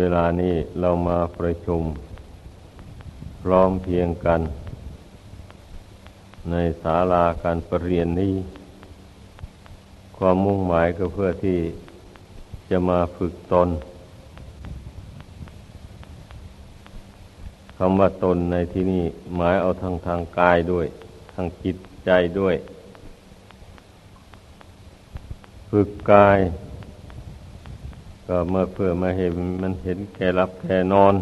เวลานี้เรามาประชุมพร้อมเพียงกัน ในศาลาการประเรียนนี้ ความมุ่งหมายก็เพื่อที่จะมาฝึกตนคำว่าตนในที่นี้หมายเอาทางทางกายด้วย ทางจิตใจด้วย ฝึกกาย ก็เมื่อเพื่อมาเห็นมันเห็นแก่รับแก่นอน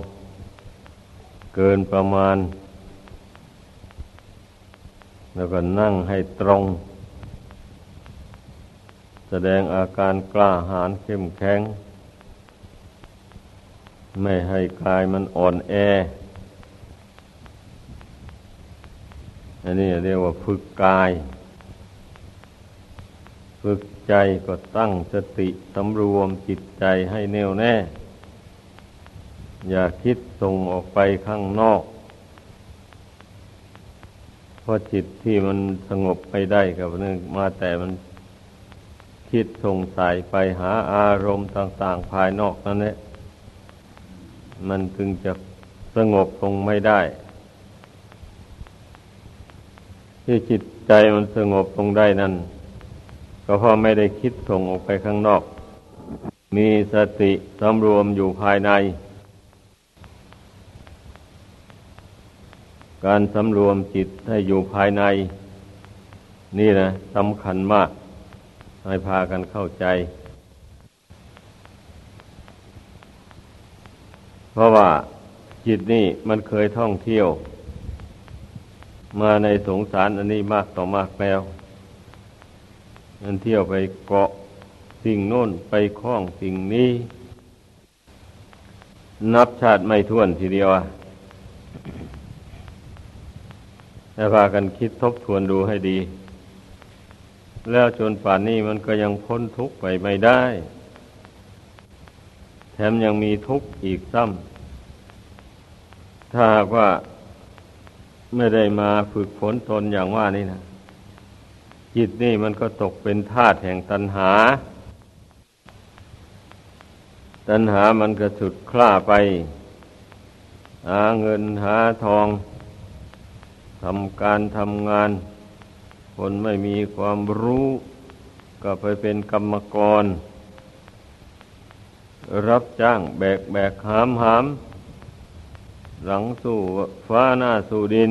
เกินประมาณ แล้วก็นั่งให้ตรง แสดงอาการกล้าหาญเข้มแข็ง ไม่ให้กายมันอ่อนแอ อันนี้เรียกว่าฝึกกาย ฝึก ใจก็ตั้งสติสำรวมจิตใจให้แน่วแน่ อย่าคิดส่งออกไปข้างนอกเพราะจิตที่มันสงบไปได้กับนึงมาแต่มันคิดส่งสายไปหาอารมณ์ต่าง ๆ ภายนอกนั่นแหละมันถึงจะสงบลงไม่ได้ ที่จิตใจมันสงบลงได้นั่น ก็เพราะไม่ได้คิดส่งออกไปข้างนอก มีสติสำรวมอยู่ภายใน การสำรวมจิตให้อยู่ภายใน นี่นะสำคัญมาก ให้พากันเข้าใจ เพราะว่าจิตนี่มันเคยท่องเที่ยว มาในสงสารอันนี้มากต่อมากแล้ว มันเที่ยวไปเกาะสิ่งโน้นไปคล้องสิ่งนี้ นับชาติไม่ท้วนทีเดียวแต่พากันคิดทบทวนดูให้ดี แล้วจนป่านนี้มันก็ยังพ้นทุกข์ไปไม่ได้ แถมยังมีทุกข์อีกซ้ำถ้าหากว่าไม่ได้มาฝึกฝนตนอย่างว่านี่นะ จิตนี่มันก็ตกเป็นธาตุแห่งตัณหา ตัณหามันก็สุดคล้าไป หาเงินหาทองทำการทำงาน คนไม่มีความรู้ ก็ไปเป็นกรรมกร รับจ้างแบกแบกหามหาม หลังสู่ฟ้าหน้าสู่ดิน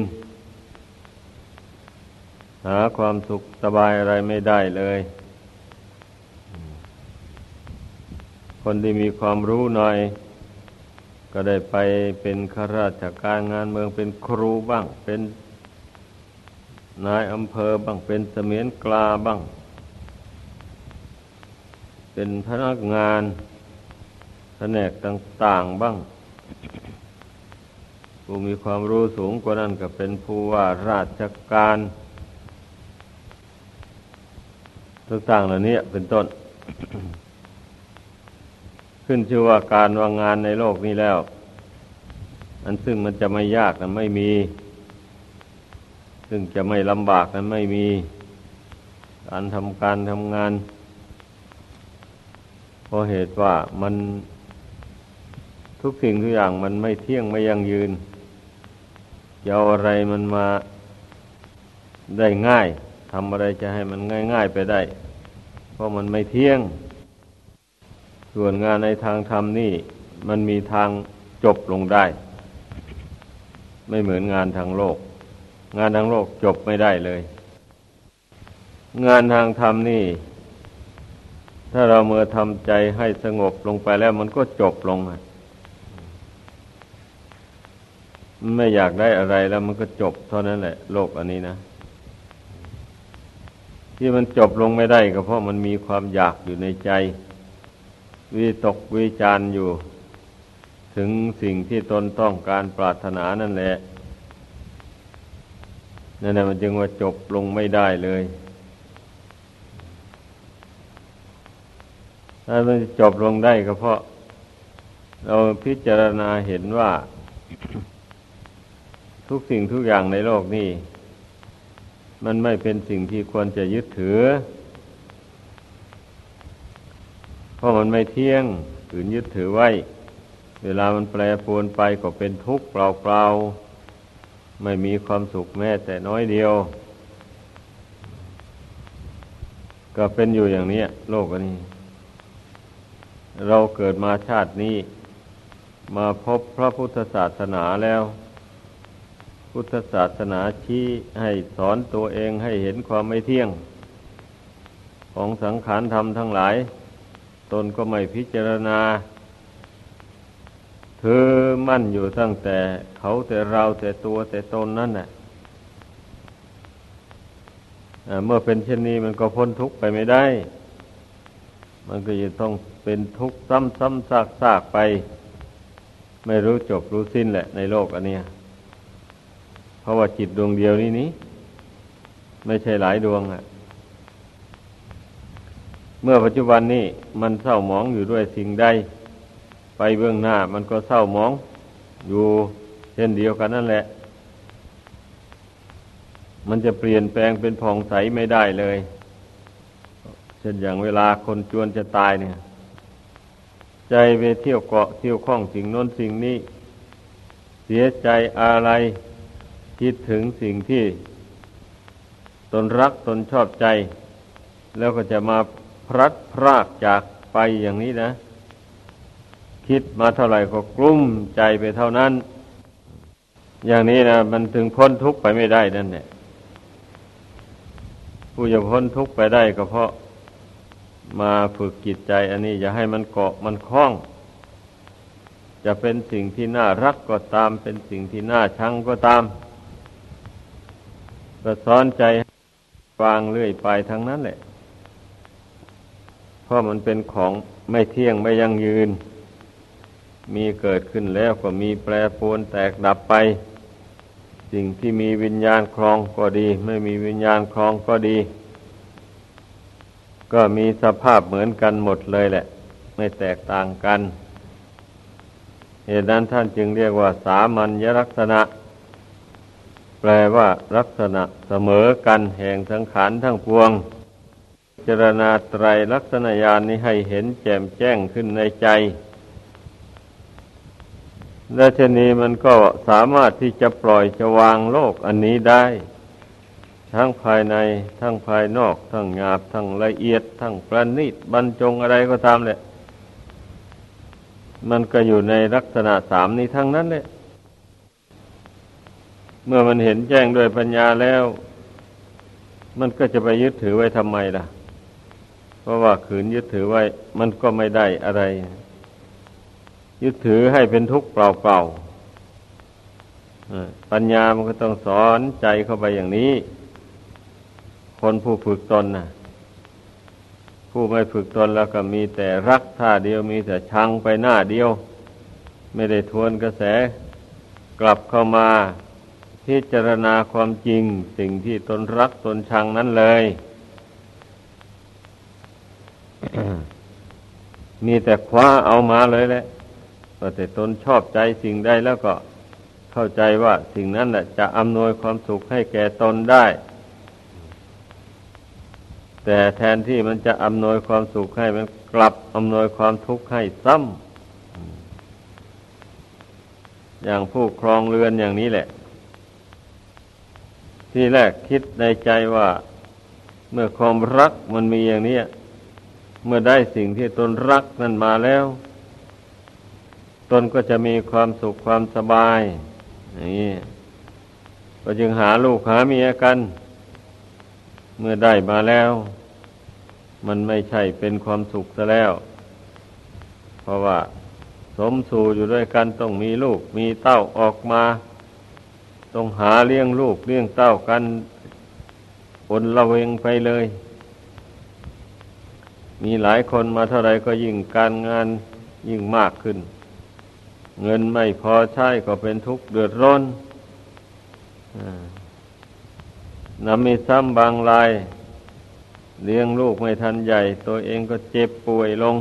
หาความสุขสบายอะไรไม่ได้เลย คนที่มีความรู้หน่อย ก็ได้ไปเป็นข้าราชการงานเมืองเป็นครูบ้าง เป็นนายอำเภอบ้างเป็นเสมียนกลาบ้าง เป็นพนักงานแผนกต่าง ๆบ้างผู้มีความรู้สูงกว่านั้นก็เป็นผู้ว่าราชการ ต่างๆเหล่านี้เป็นต้น ขึ้นชื่อว่าการวางงานในโลกนี้แล้ว อันซึ่งมันจะไม่ยากนั้นไม่มี ซึ่งจะไม่ลำบากนั้นไม่มี การทำการทำงานเพราะเหตุว่ามันทุกสิ่งทุกอย่างมันไม่เที่ยงไม่ยั่งยืนจะเอาอะไรมันมาได้ง่าย ทำอะไรจะให้มันง่าย ๆไปได้ เพราะมันไม่เที่ยง ส่วนงานในทางธรรมนี่ มันมีทางจบลงได้ ไม่เหมือนงานทางโลก งานทางโลกจบไม่ได้เลย งานทางธรรมนี่ ถ้าเราเมื่อทำใจให้สงบลงไปแล้วมันก็จบลงไม่อยากได้อะไรแล้วมันก็จบเท่านั้นแหละ โลกอันนี้นะ ที่มันจบลงไม่ได้ก็เพราะมันมีความอยากอยู่ในใจ วิตกวิจารอยู่ ถึงสิ่งที่ตนต้องการปรารถนานั่นแหละนั่นแหละมันจึงว่าจบลงไม่ได้เลยถ้ามันจบลงได้ก็เพราะ เราพิจารณาเห็นว่า ทุกสิ่งทุกอย่างในโลกนี้ มันไม่เป็นสิ่งที่ควรจะยึดถือ เพราะมันไม่เที่ยงถืนยึดถือไว้ เวลามันแปรปรวนไปก็เป็นทุกข์เปล่าๆ ไม่มีความสุขแม้แต่น้อยเดียว ก็เป็นอยู่อย่างนี้โลกอันนี้ เราเกิดมาชาตินี้ มาพบพระพุทธศาสนาแล้ว พุทธศาสนาชี้ให้สอนตัวเองให้เห็นความไม่เที่ยง ของสังขารธรรมทั้งหลาย ตนก็ไม่พิจารณาถือมั่นอยู่ตั้งแต่เขาแต่เราแต่ตัวแต่ตนนั่นแหละเมื่อเป็นเช่นนี้มันก็พ้นทุกข์ไปไม่ได้ มันก็จะต้องเป็นทุกข์ซ้ำซ้ำซากซากไป ไม่รู้จบรู้สิ้นแหละในโลกอันนี้ ราะว่าจิตดวงเดียวนี้นี้ไม่ใช่หลายดวงอะเมื่อปัจจุบันนี้มันเศร้าหมองอยู่ด้วยสิ่งใดไปเบื้องหน้า มันก็เศร้าหมองอยู่เช่นเดียวกันนั่นแหละ มันจะเปลี่ยนแปลงเป็นผ่องใสไม่ได้เลย เช่นอย่างเวลาคนจวนจะตายเนี่ย ใจไปเที่ยวเกาะเที่ยวข้องสิ่งโน้นสิ่งนี้ เสียใจอะไร คิดถึงสิ่งที่ตนรักตนชอบใจ แล้วก็จะมาพลัดพรากจากไปอย่างนี้นะ คิดมาเท่าไหร่ก็กลุ้มใจไปเท่านั้น อย่างนี้นะมันถึงพ้นทุกข์ไปไม่ได้นั่นแหละผู้จะพ้นทุกข์ไปได้ก็เพราะมาฝึกจิตใจ อันนี้อย่าให้มันเกาะมันคล้อง จะเป็นสิ่งที่น่ารักก็ตาม เป็นสิ่งที่น่าชังก็ตาม ก็สอนใจวางเรื่อยไปทั้งนั้นแหละ เพราะมันเป็นของไม่เที่ยงไม่ยั่งยืน มีเกิดขึ้นแล้วก็มีแปรปรวนแตกดับไป สิ่งที่มีวิญญาณครองก็ดี ไม่มีวิญญาณครองก็ดี ก็มีสภาพเหมือนกันหมดเลยแหละ ไม่แตกต่างกัน เหตุนั้นท่านจึงเรียกว่าสามัญญลักษณะ แปลว่าลักษณะเสมอกันแห่งสังขารทั้งปวง เจรณาไตรลักษณญาณนี้ให้เห็นแจ่มแจ้งขึ้นในใจ และเช่นนี้มันก็สามารถที่จะปล่อยจะวางโลกอันนี้ได้ ทั้งภายในทั้งภายนอก ทั้งหยาบทั้งละเอียด ทั้งประณีตบรรจงอะไรก็ตามแหละ มันก็อยู่ในลักษณะสามนี้ทั้งนั้นแหละ เมื่อมันเห็นแจ้งโดยปัญญาแล้ว มันก็จะไปยึดถือไว้ทำไมล่ะ เพราะว่าขืนยึดถือไว้ มันก็ไม่ได้อะไร ยึดถือให้เป็นทุกข์เปล่าๆปัญญามันก็ต้องสอนใจเข้าไปอย่างนี้ คนผู้ฝึกตนนะผู้ไม่ฝึกตนแล้วก็มีแต่รักท่าเดียวมีแต่ชังไปหน้าเดียว ไม่ได้ทวนกระแสกลับเข้ามา พิจารณาความจริงสิ่งที่ตนรักตนชังนั้นเลย มีแต่คว้าเอามาเลยแหละว่าแต่ตนชอบใจสิ่งใดแล้วก็เข้าใจว่าสิ่งนั้นจะอำนวยความสุขให้แก่ตนได้ แต่แทนที่มันจะอำนวยความสุขให้มันกลับอำนวยความทุกข์ให้ซ้ำอย่างผู้ครองเรือนอย่างนี้แหละ ทีแรกคิดในใจว่า เมื่อความรักมันมีอย่างนี้เมื่อได้สิ่งที่ตนรักนั่นมาแล้ว ตนก็จะมีความสุขความสบายอย่างนี้ก็จึงหาลูกหาเมียกัน เมื่อได้มาแล้ว มันไม่ใช่เป็นความสุขซะแล้ว เพราะว่า สมสู่อยู่ด้วยกันต้องมีลูกมีเต้าออกมา ต้องหาเลี้ยงลูกเลี้ยงเต้ากันอนละเวงไปเลย มีหลายคนมาเท่าไรก็ยิ่งการงานยิ่งมากขึ้น เงินไม่พอใช้ก็เป็นทุกข์เดือดร้อนนำมีซ้ำบางราย เลี้ยงลูกไม่ทันใหญ่ ตัวเองก็เจ็บป่วยลง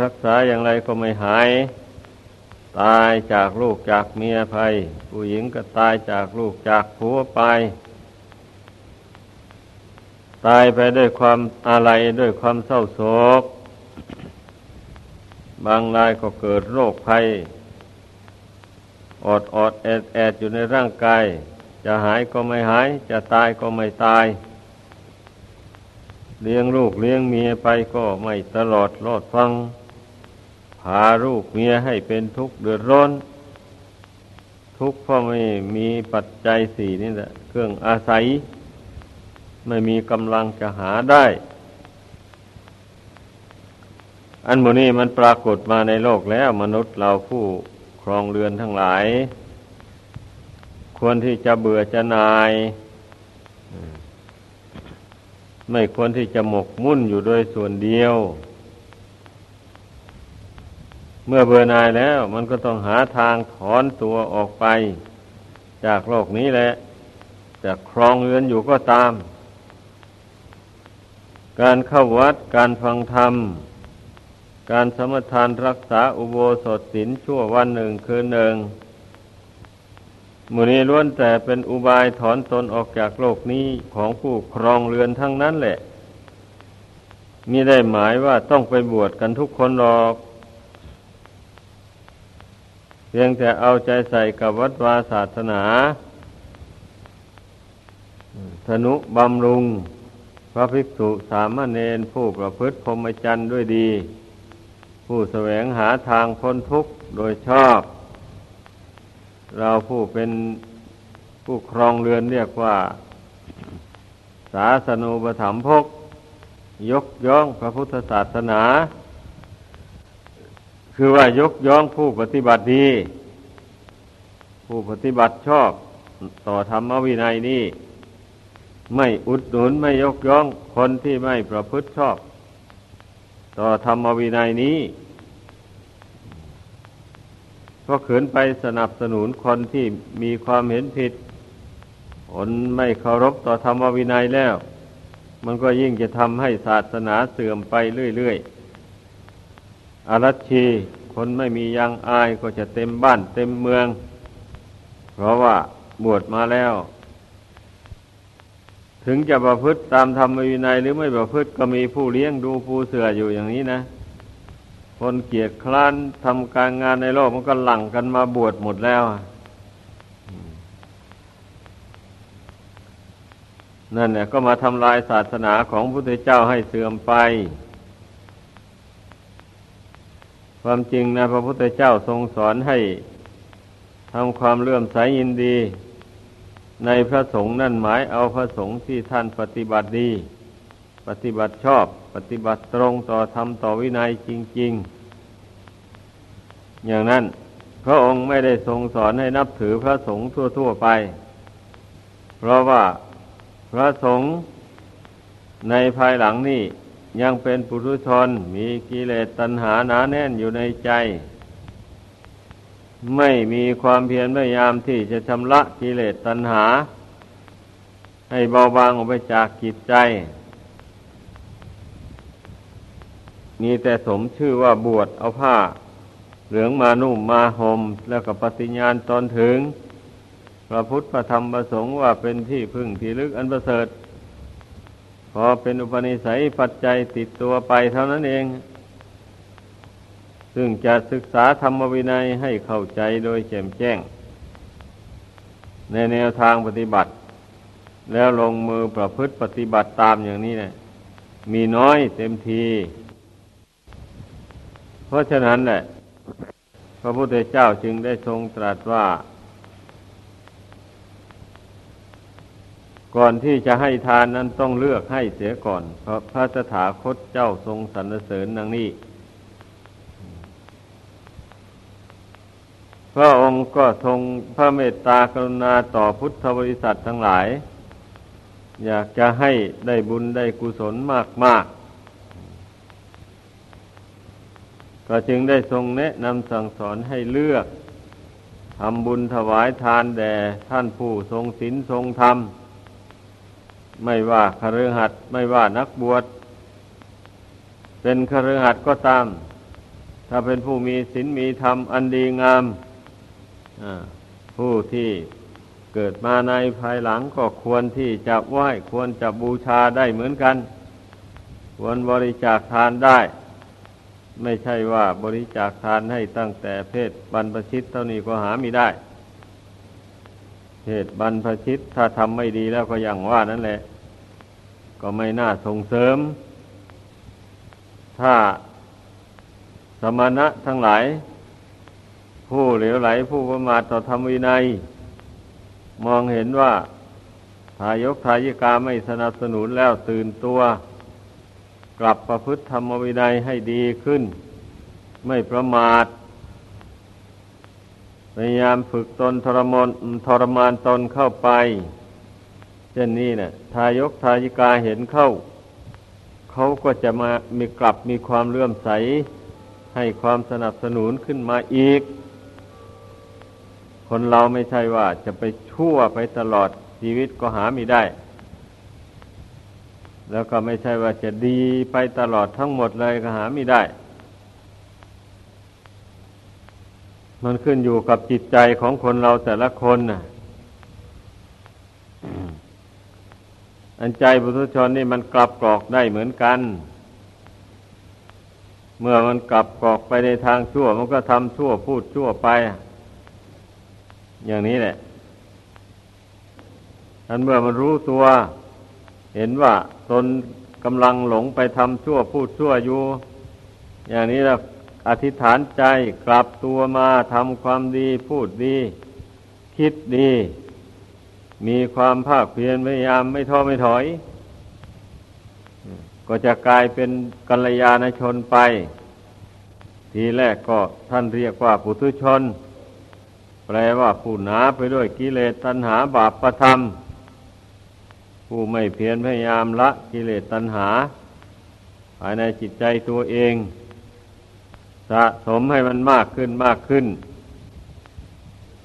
รักษาอย่างไรก็ไม่หาย ตายจากลูกจากเมียภัยผู้หญิงก็ตายจากลูกจากผัวไป ตายไปด้วยความอะไรด้วยความเศร้าโศก บางรายก็เกิดโรคภัยอดอดแอดแอดอยู่ในร่างกาย จะหายก็ไม่หาย จะตายก็ไม่ตาย เลี้ยงลูกเลี้ยงเมียไปก็ไม่ตลอดรอดฟัง พาลูกเมียให้เป็นทุกข์เดือดร้อน ทุกข์เพราะไม่มีปัจจัยสี่นี่แหละ เครื่องอาศัย ไม่มีกำลังจะหาได้ อันโมนี้มันปรากฏมาในโลกแล้ว มนุษย์เราผู้ครองเรือนทั้งหลาย ควรที่จะเบื่อจะนาย ไม่ควรที่จะหมกมุ่นอยู่โดยส่วนเดียว เมื่อเบื่อนายแล้ว มันก็ต้องหาทางถอนตัวออกไป จากโลกนี้แหละจะครองเรือนอยู่ก็ตาม การเข้าวัดการฟังธรรม การสมทานรักษาอุโบสถศีลชั่ววันหนึ่งคืนหนึ่งมูนี้ล้วนแต่เป็นอุบายถอนตนออกจากโลกนี้ของผู้ครองเรือนทั้งนั้นแหละมีได้หมายว่าต้องไปบวชกันทุกคนหรอก พียงแต่เอาใจใส่กับวัดวาศาสนาธนุบำรุง พระภิกษุสามเณรผู้ประพฤติพรหมจรรย์ด้วยดี ผู้แสวงหาทางพ้นทุกข์โดยชอบ เราผู้เป็นผู้ครองเรือนเรียกว่าศาสนูปถัมภกยกย่องพระพุทธศาสนา คือว่ายกย่องผู้ปฏิบัติดี ผู้ปฏิบัติชอบต่อธรรมวินัยนี้ไม่อุดหนุนไม่ยกย่องคนที่ไม่ประพฤติชอบ ต่อธรรมวินัยนี้ก็ขืนไปสนับสนุนคนที่มีความเห็นผิดคนไม่เคารพต่อธรรมวินัยแล้ว มันก็ยิ่งจะทำให้ศาสนาเสื่อมไปเรื่อยๆ อารัชชี คนไม่มียังอายก็จะเต็มบ้านเต็มเมือง เพราะว่าบวชมาแล้ว ถึงจะประพฤติตามธรรมวินัยหรือไม่ประพฤติก็มีผู้เลี้ยงดูผู้เสืออยู่อย่างนี้นะ คนเกียจคร้านทำการงานในโลกมันก็หลั่งกันมาบวชหมดแล้วนั่นเนี่ยก็มาทำลายศาสนาของพระพุทธเจ้าให้เสื่อมไป ความจริงนะพระพุทธเจ้าทรงสอนให้ทำความเลื่อมใสยินดี ในพระสงฆ์นั่นหมายเอาพระสงฆ์ที่ท่านปฏิบัติดี ปฏิบัติชอบ ปฏิบัติตรงต่อธรรมต่อวินัยจริง ๆ อย่างนั้นพระองค์ไม่ได้ทรงสอนให้นับถือพระสงฆ์ทั่ว ๆ ไป เพราะว่าพระสงฆ์ในภายหลังนี่ ยังเป็นปุถุชนมีกิเลสตัณหาหนาแน่นอยู่ในใจ ไม่มีความเพียรพยายามที่จะชำระกิเลสตัณหา ให้เบาบางออกไปจากกิจใจ มีแต่สมชื่อว่าบวชเอาผ้า เหลืองมานุ่มมาหม่มแล้วก็ปฏิญญาณตนถึง พระพุทธพระธรรมประสงค์ว่าเป็นที่พึ่งที่ลึกอันประเสริฐ พอเป็นอุปนิสัยปัจจัยติดตัวไปเท่านั้นเอง ซึ่งจะศึกษาธรรมวินัยให้เข้าใจโดยแจ่มแจ้ง ในแนวทางปฏิบัติ แล้วลงมือประพฤติปฏิบัติตามอย่างนี้เนะมีน้อยเต็มที เพราะฉะนั้นแหละ พระพุทธเจ้าจึงได้ทรงตรัสว่า ก่อนที่จะให้ทานนั้นต้องเลือกให้เสียก่อน เพราะพระสถาคตเจ้าทรงสรรเสริญดังนี้ พระองค์ก็ทรงพระเมตตากรุณาต่อพุทธบริษัททั้งหลาย อยากจะให้ได้บุญได้กุศลมากมากก็จึงได้ทรงแนะนำสั่งสอนให้เลือกทำบุญถวายทานแด่ท่านผู้ทรงศีลทรงธรรม ไม่ว่าคฤหัสถ์ไม่ว่านักบวชเป็นคฤหัสถ์ก็ตาม ถ้าเป็นผู้มีศีลมีธรรมอันดีงามผู้ที่เกิดมาในภายหลังก็ควรที่จะไหว้ควรจะบูชาได้เหมือนกัน ควรบริจาคทานได้ ไม่ใช่ว่าบริจาคทานให้ตั้งแต่เพศบรรพชิตเท่านี้ก็หาไม่ได้ เพศบรรพชิตถ้าทำไม่ดีแล้วก็อย่างว่านั่นแหละ ก็ไม่น่าส่งเสริม ถ้าสมณะทั้งหลาย ผู้เหลวไหลผู้ประมาทต่อธรรมวินัย มองเห็นว่าทายกทายิกาไม่สนับสนุนแล้วตื่นตัว กลับประพฤติธรรมวินัยให้ดีขึ้น ไม่ประมาท พยายามฝึกตนทรมานทรมานตนเข้าไป เช่นนี้เนะ่ยทายกทายิกาเห็นเข้า เขาก็จะมามีกลับมีความเลื่อมใส ให้ความสนับสนุนขึ้นมาอีก คนเราไม่ใช่ว่าจะไปชั่วไปตลอดชีวิตก็หาไม่ได้ แล้วก็ไม่ใช่ว่าจะดีไปตลอดทั้งหมดเลยก็หาไม่ได้ มันขึ้นอยู่กับจิตใจของคนเราแต่ละคนน่ะ อันใจบุตุชนนี่มันกลับกรอกได้เหมือนกัน เมื่อมันกลับกรอกไปในทางชั่ว มันก็ทำชั่วพูดชั่วไป อย่างนี้แหละอันเมื่อมันรู้ตัว เห็นว่าตนกำลังหลงไปทำชั่วพูดชั่วอยู่ อย่างนี้แล้ว อธิษฐานใจกลับตัวมาทำความดีพูดดี คิดดี มีความภาคเพียรพยายามไม่ท้อไม่ถอย ก็จะกลายเป็นกัลยาณชนไป ทีแรกก็ท่านเรียกว่าปุถุชน แปลว่าผู้หนาไปด้วยกิเลสตัณหาบาปประธรรม ผู้ไม่เพียรพยายามละกิเลสตัณหา ภายในจิตใจตัวเอง สะสมให้มันมากขึ้นมากขึ้น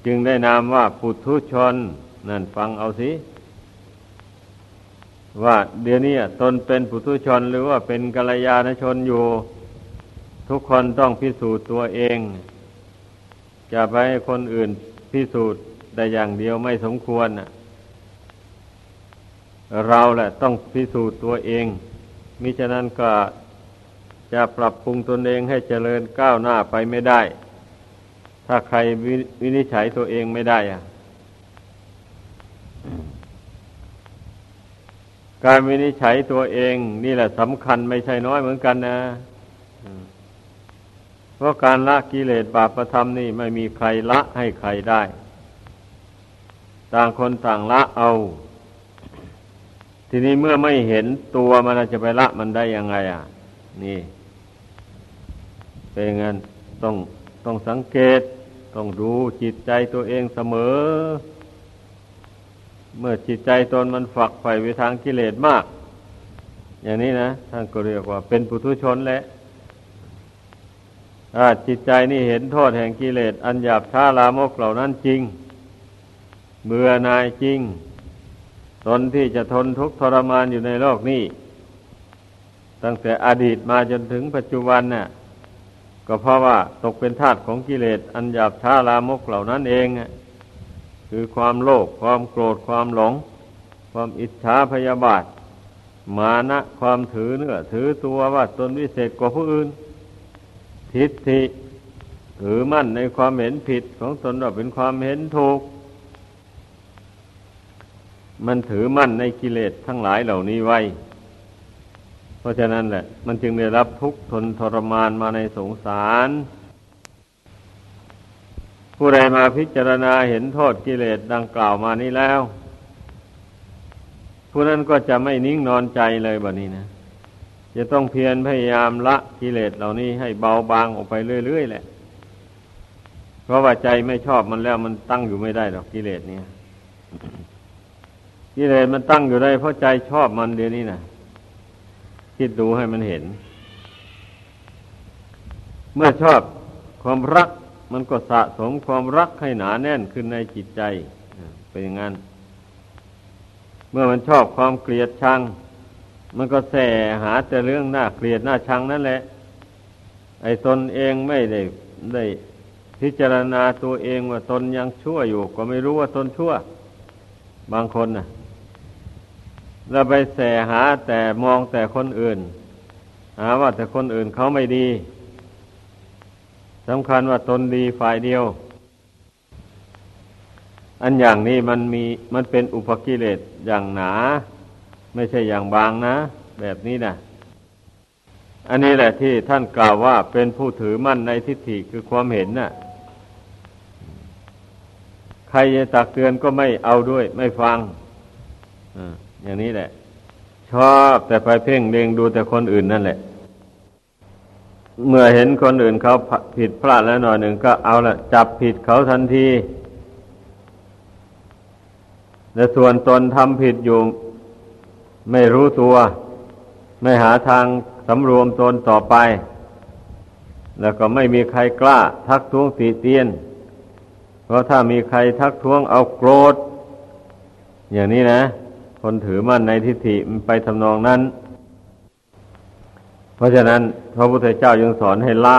จึงได้นามว่าปุถุชน นั่นฟังเอาสิ ว่าเดี๋ยวนี้ตนเป็นปุถุชนหรือว่าเป็นกัลยาณชนอยู่ ทุกคนต้องพิสูจน์ตัวเอง จะไปให้คนอื่นพิสูจน์แต่อย่างเดียวไม่สมควรนะเราแหละต้องพิสูจน์ตัวเองมิฉะนั้นก็ จะปรับปรุงตนเองให้เจริญก้าวหน้าไปไม่ได้ ถ้าใครวินิจฉัยตัวเองไม่ได้อะการวินิจฉัยตัวเองนี่แหละสำคัญไม่ใช่น้อยเหมือนกันนะ เพราะการละกิเลสบาปประธรรมนี่ไม่มีใครละให้ใครได้ ต่างคนต่างละเอา ทีนี้เมื่อไม่เห็นตัวมันจะไปละมันได้ยังไงอะ นี่ เป็นงั้นต้องต้องสังเกต ต้องดูจิตใจตัวเองเสมอ เมื่อจิตใจตนมันฝักใฝ่ไปทางกิเลสมาก อย่างนี้นะท่านก็เรียกว่าเป็นปุถุชนแหละจิตใจนี่เห็นโทษแห่งกิเลสอันหยาบช้าลามกเหล่านั้นจริง เบื่อนายจริง ตนที่จะทนทุกข์ทรมานอยู่ในโลกนี้ ตั้งแต่อดีตมาจนถึงปัจจุบันน่ะ ก็เพราะว่าตกเป็นทาสของกิเลสอันหยาบช้าลามกเหล่านั้นเองคือความโลภความโกรธความหลง ความอิจฉาพยาบาท มานะความถือเนื้อถือตัวว่าตนวิเศษกว่าผู้อื่น ทิฏฐิถือมั่นในความเห็นผิดของตนว่าเป็นความเห็นถูก มันถือมั่นในกิเลสทั้งหลายเหล่านี้ไว้ เพราะฉะนั้นแหละ มันจึงได้รับทุกข์ทนทรมานมาในสงสาร ผู้ใดมาพิจารณาเห็นโทษกิเลสดังกล่าวมานี้แล้ว ผู้นั้นก็จะไม่นิ่งนอนใจเลยแบบนี้นะจะต้องเพียรพยายามละกิเลสเหล่านี้ให้เบาบางออกไปเรื่อยๆแหละ เพราะว่าใจไม่ชอบมันแล้วมันตั้งอยู่ไม่ได้หรอกกิเลสเนี่ยกิเลสมันตั้งอยู่ได้เพราะใจชอบมันเดี๋ยวนี้นะ คิดดูให้มันเห็น เมื่อชอบความรักมันก็สะสมความรักให้หนาแน่นขึ้นในจิตใจ เป็นอย่างนั้น เมื่อมันชอบความเกลียดชัง มันก็แสหาแต่เรื่องหน้าเกลียดหน้าชังนั่นแหละ ไอ้ตนเองไม่ได้ได้พิจารณาตัวเองว่าตนยังชั่วอยู่ ก็ไม่รู้ว่าตนชั่ว บางคนนะ่ะ เราไปแสหาแต่มองแต่คนอื่น หาว่าแต่คนอื่นเขาไม่ดีสำคัญว่าตนดีฝ่ายเดียว อันอย่างนี้มันมีมันเป็นอุปกิเลสอย่างหนา ไม่ใช่อย่างบางนะ แบบนี้นะอันนี้แหละที่ท่านกล่าวว่าเป็นผู้ถือมั่นในทิฏฐิคือความเห็นนะ่ะ ใครจะตักเตือนก็ไม่เอาด้วย ไม่ฟังอ อย่างนี้แหละ ชอบแต่ไปเพ่งเล็งดูแต่คนอื่นนั่นแหละ เมื่อเห็นคนอื่นเขาผิดพลาดแล้วหน่อยหนึ่งก็เอาละจับผิดเขาทันทีแต่ส่วนตนทำผิดอยู่ ไม่รู้ตัว ไม่หาทางสำรวมตนต่อไป แล้วก็ไม่มีใครกล้า ทักท้วงตีเตียน เพราะถ้ามีใครทักท้วงเอาโกรธ อย่างนี้นะ คนถือมั่นในทิฏฐิมันไปทำนองนั้น เพราะฉะนั้นพระพุทธเจ้ายังสอนให้ละ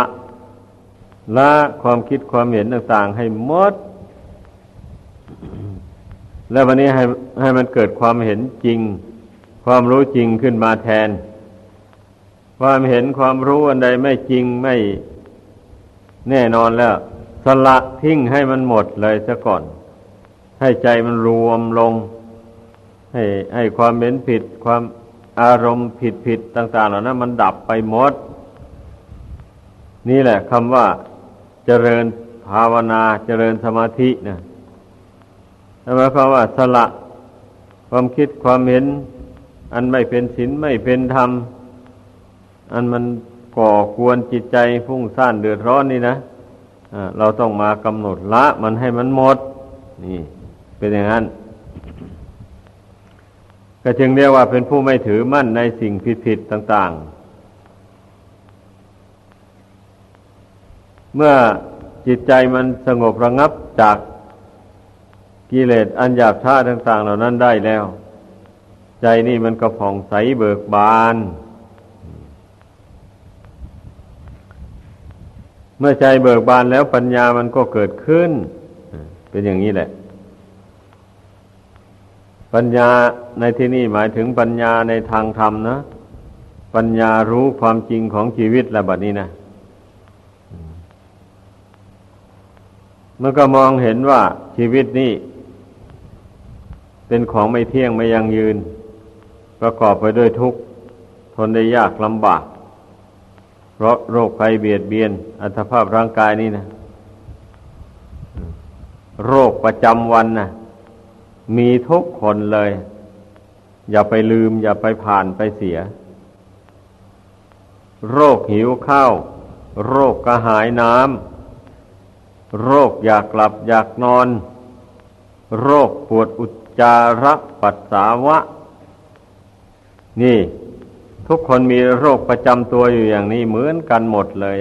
ละความคิดความเห็นต่าง ๆ ให้หมด แล้ววันนี้ให้ให้มันเกิดความเห็นจริง ความรู้จริงขึ้นมาแทน ความเห็นความรู้อันใดไม่จริงไม่แน่นอนแล้ว สละทิ้งให้มันหมดเลยซะก่อน ให้ใจมันรวมลง ให้ให้ความเห็นผิดความอารมณ์ผิดผิดต่าง ๆ เหล่านั้นมันดับไปหมด นี่แหละคำว่าเจริญภาวนาเจริญสมาธินะหมายความว่าสละความคิดความเห็น อันไม่เป็นศีลไม่เป็นธรรม อันมันก่อควรจิตใจฟุ้งซ่านเดือดร้อนนี่นะะเราต้องมากำหนดละมันให้มันหมด นี่ เป็นอย่างนั้น ก็จึงเรียกว่าเป็นผู้ไม่ถือมั่นในสิ่งผิดๆต่าง ๆ เมื่อจิตใจมันสงบระงับจากกิเลสอันหยาบช้าต่าง ๆ เหล่านั้นได้แล้ว ใจนี่มันก็ผ่องใสเบิกบาน เมื่อใจเบิกบานแล้วปัญญามันก็เกิดขึ้น เป็นอย่างนี้แหละ ปัญญาในที่นี้หมายถึงปัญญาในทางธรรมนะ ปัญญารู้ความจริงของชีวิตแล้วบัดนี้นะเมื่อก็มองเห็นว่าชีวิตนี้เป็นของไม่เที่ยงไม่ยั่งยืน ประกอบไปด้วยทุกข์ ทนได้ยากลำบาก เพราะโรคภัยเบียดเบียน อัตภาพร่างกายนี่นะ โรคประจำวันนะ มีทุกคนเลย อย่าไปลืม อย่าไปผ่านไปเสีย โรคหิวข้าว โรคกระหายน้ำ โรคอยากหลับอยากนอน โรคปวดอุจจาระปัสสาวะ นี่ ทุกคนมีโรคประจำตัวอยู่อย่างนี้เหมือนกันหมดเลย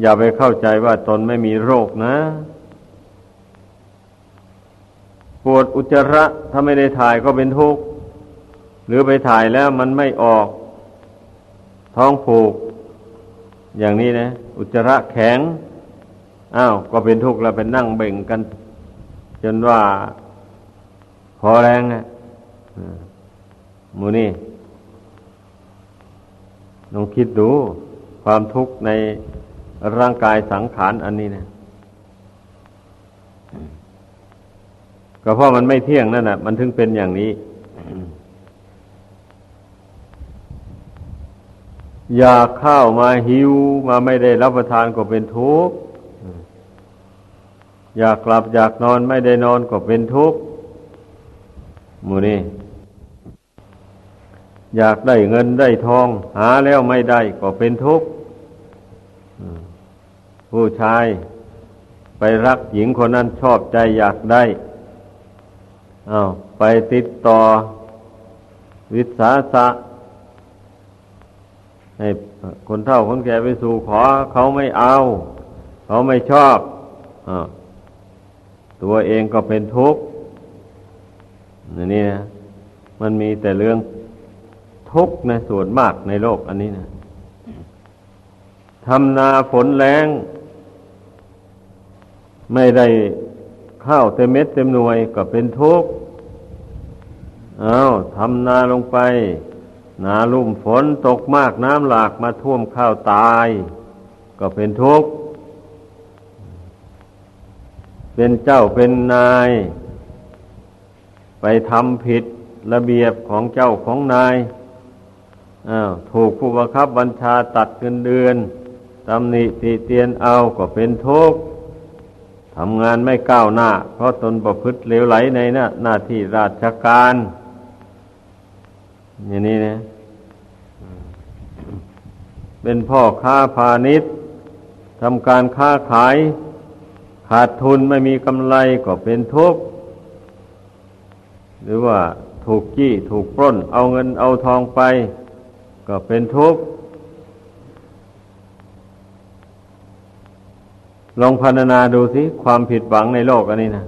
อย่าไปเข้าใจว่าตนไม่มีโรคนะ ปวดอุจจาระถ้าไม่ได้ถ่ายก็เป็นทุกข์หรือไปถ่ายแล้วมันไม่ออก ท้องผูก อย่างนี้นะ อุจจาระแข็งอ้าวก็เป็นทุกข์แล้วเป็นนั่งเบ่งกัน จนว่าพอแรงนะมูนี่ลองคิดดูความทุกข์ในร่างกายสังขารอันนี้นะ ก็เพราะมันไม่เที่ยงนั่นแหละมันถึงเป็นอย่างนี้ อยากข้าวมาหิวมาไม่ได้รับประทานก็เป็นทุกข์อยากกลับอยากนอนไม่ได้นอนก็เป็นทุกข์มูนี่อยากได้เงินได้ทอง หาแล้วไม่ได้ก็เป็นทุกข์ผู้ชายไปรักหญิงคนนั้นชอบใจอยากได้ อาไปติดต่อวิสาสะให้คนเฒ่าคนแก่ไปสู่ขอเขาไม่เอา เขาไม่ชอบอตัวเองก็เป็นทุกข์นี่นะมันมีแต่เรื่องทุกข์ในส่วนมากในโลกอันนี้นะทำนาฝนแรงไม่ได้ ข้าวเต็มเม็ดเต็มหน่วยก็เป็นทุกข์อา้าวทำนาลงไป นาลุ่มฝนตกมากน้ำหลากมาท่วมข้าวตาย ก็เป็นทุกข์ เป็นเจ้าเป็นนาย ไปทำผิดระเบียบของเจ้าของนายอ้าวถูกผู้บังคับบัญชาตัดเงินเดือนตำหนิติเตียนเอาก็เป็นทุกข์ ทำงานไม่ก้าวหน้า เพราะตนประพฤติเลวไหลในหน้าหน้าที่ราชการ อย่างนี้นะ เป็นพ่อค้าพาณิชย์ทำการค้าขาย ขาดทุนไม่มีกำไรก็เป็นทุกข์หรือว่าถูกจี้ถูกปล้น เอาเงินเอาทองไป ก็เป็นทุกข์ ลองพรรณนาดูสิความผิดหวังในโลกอันนี้นะ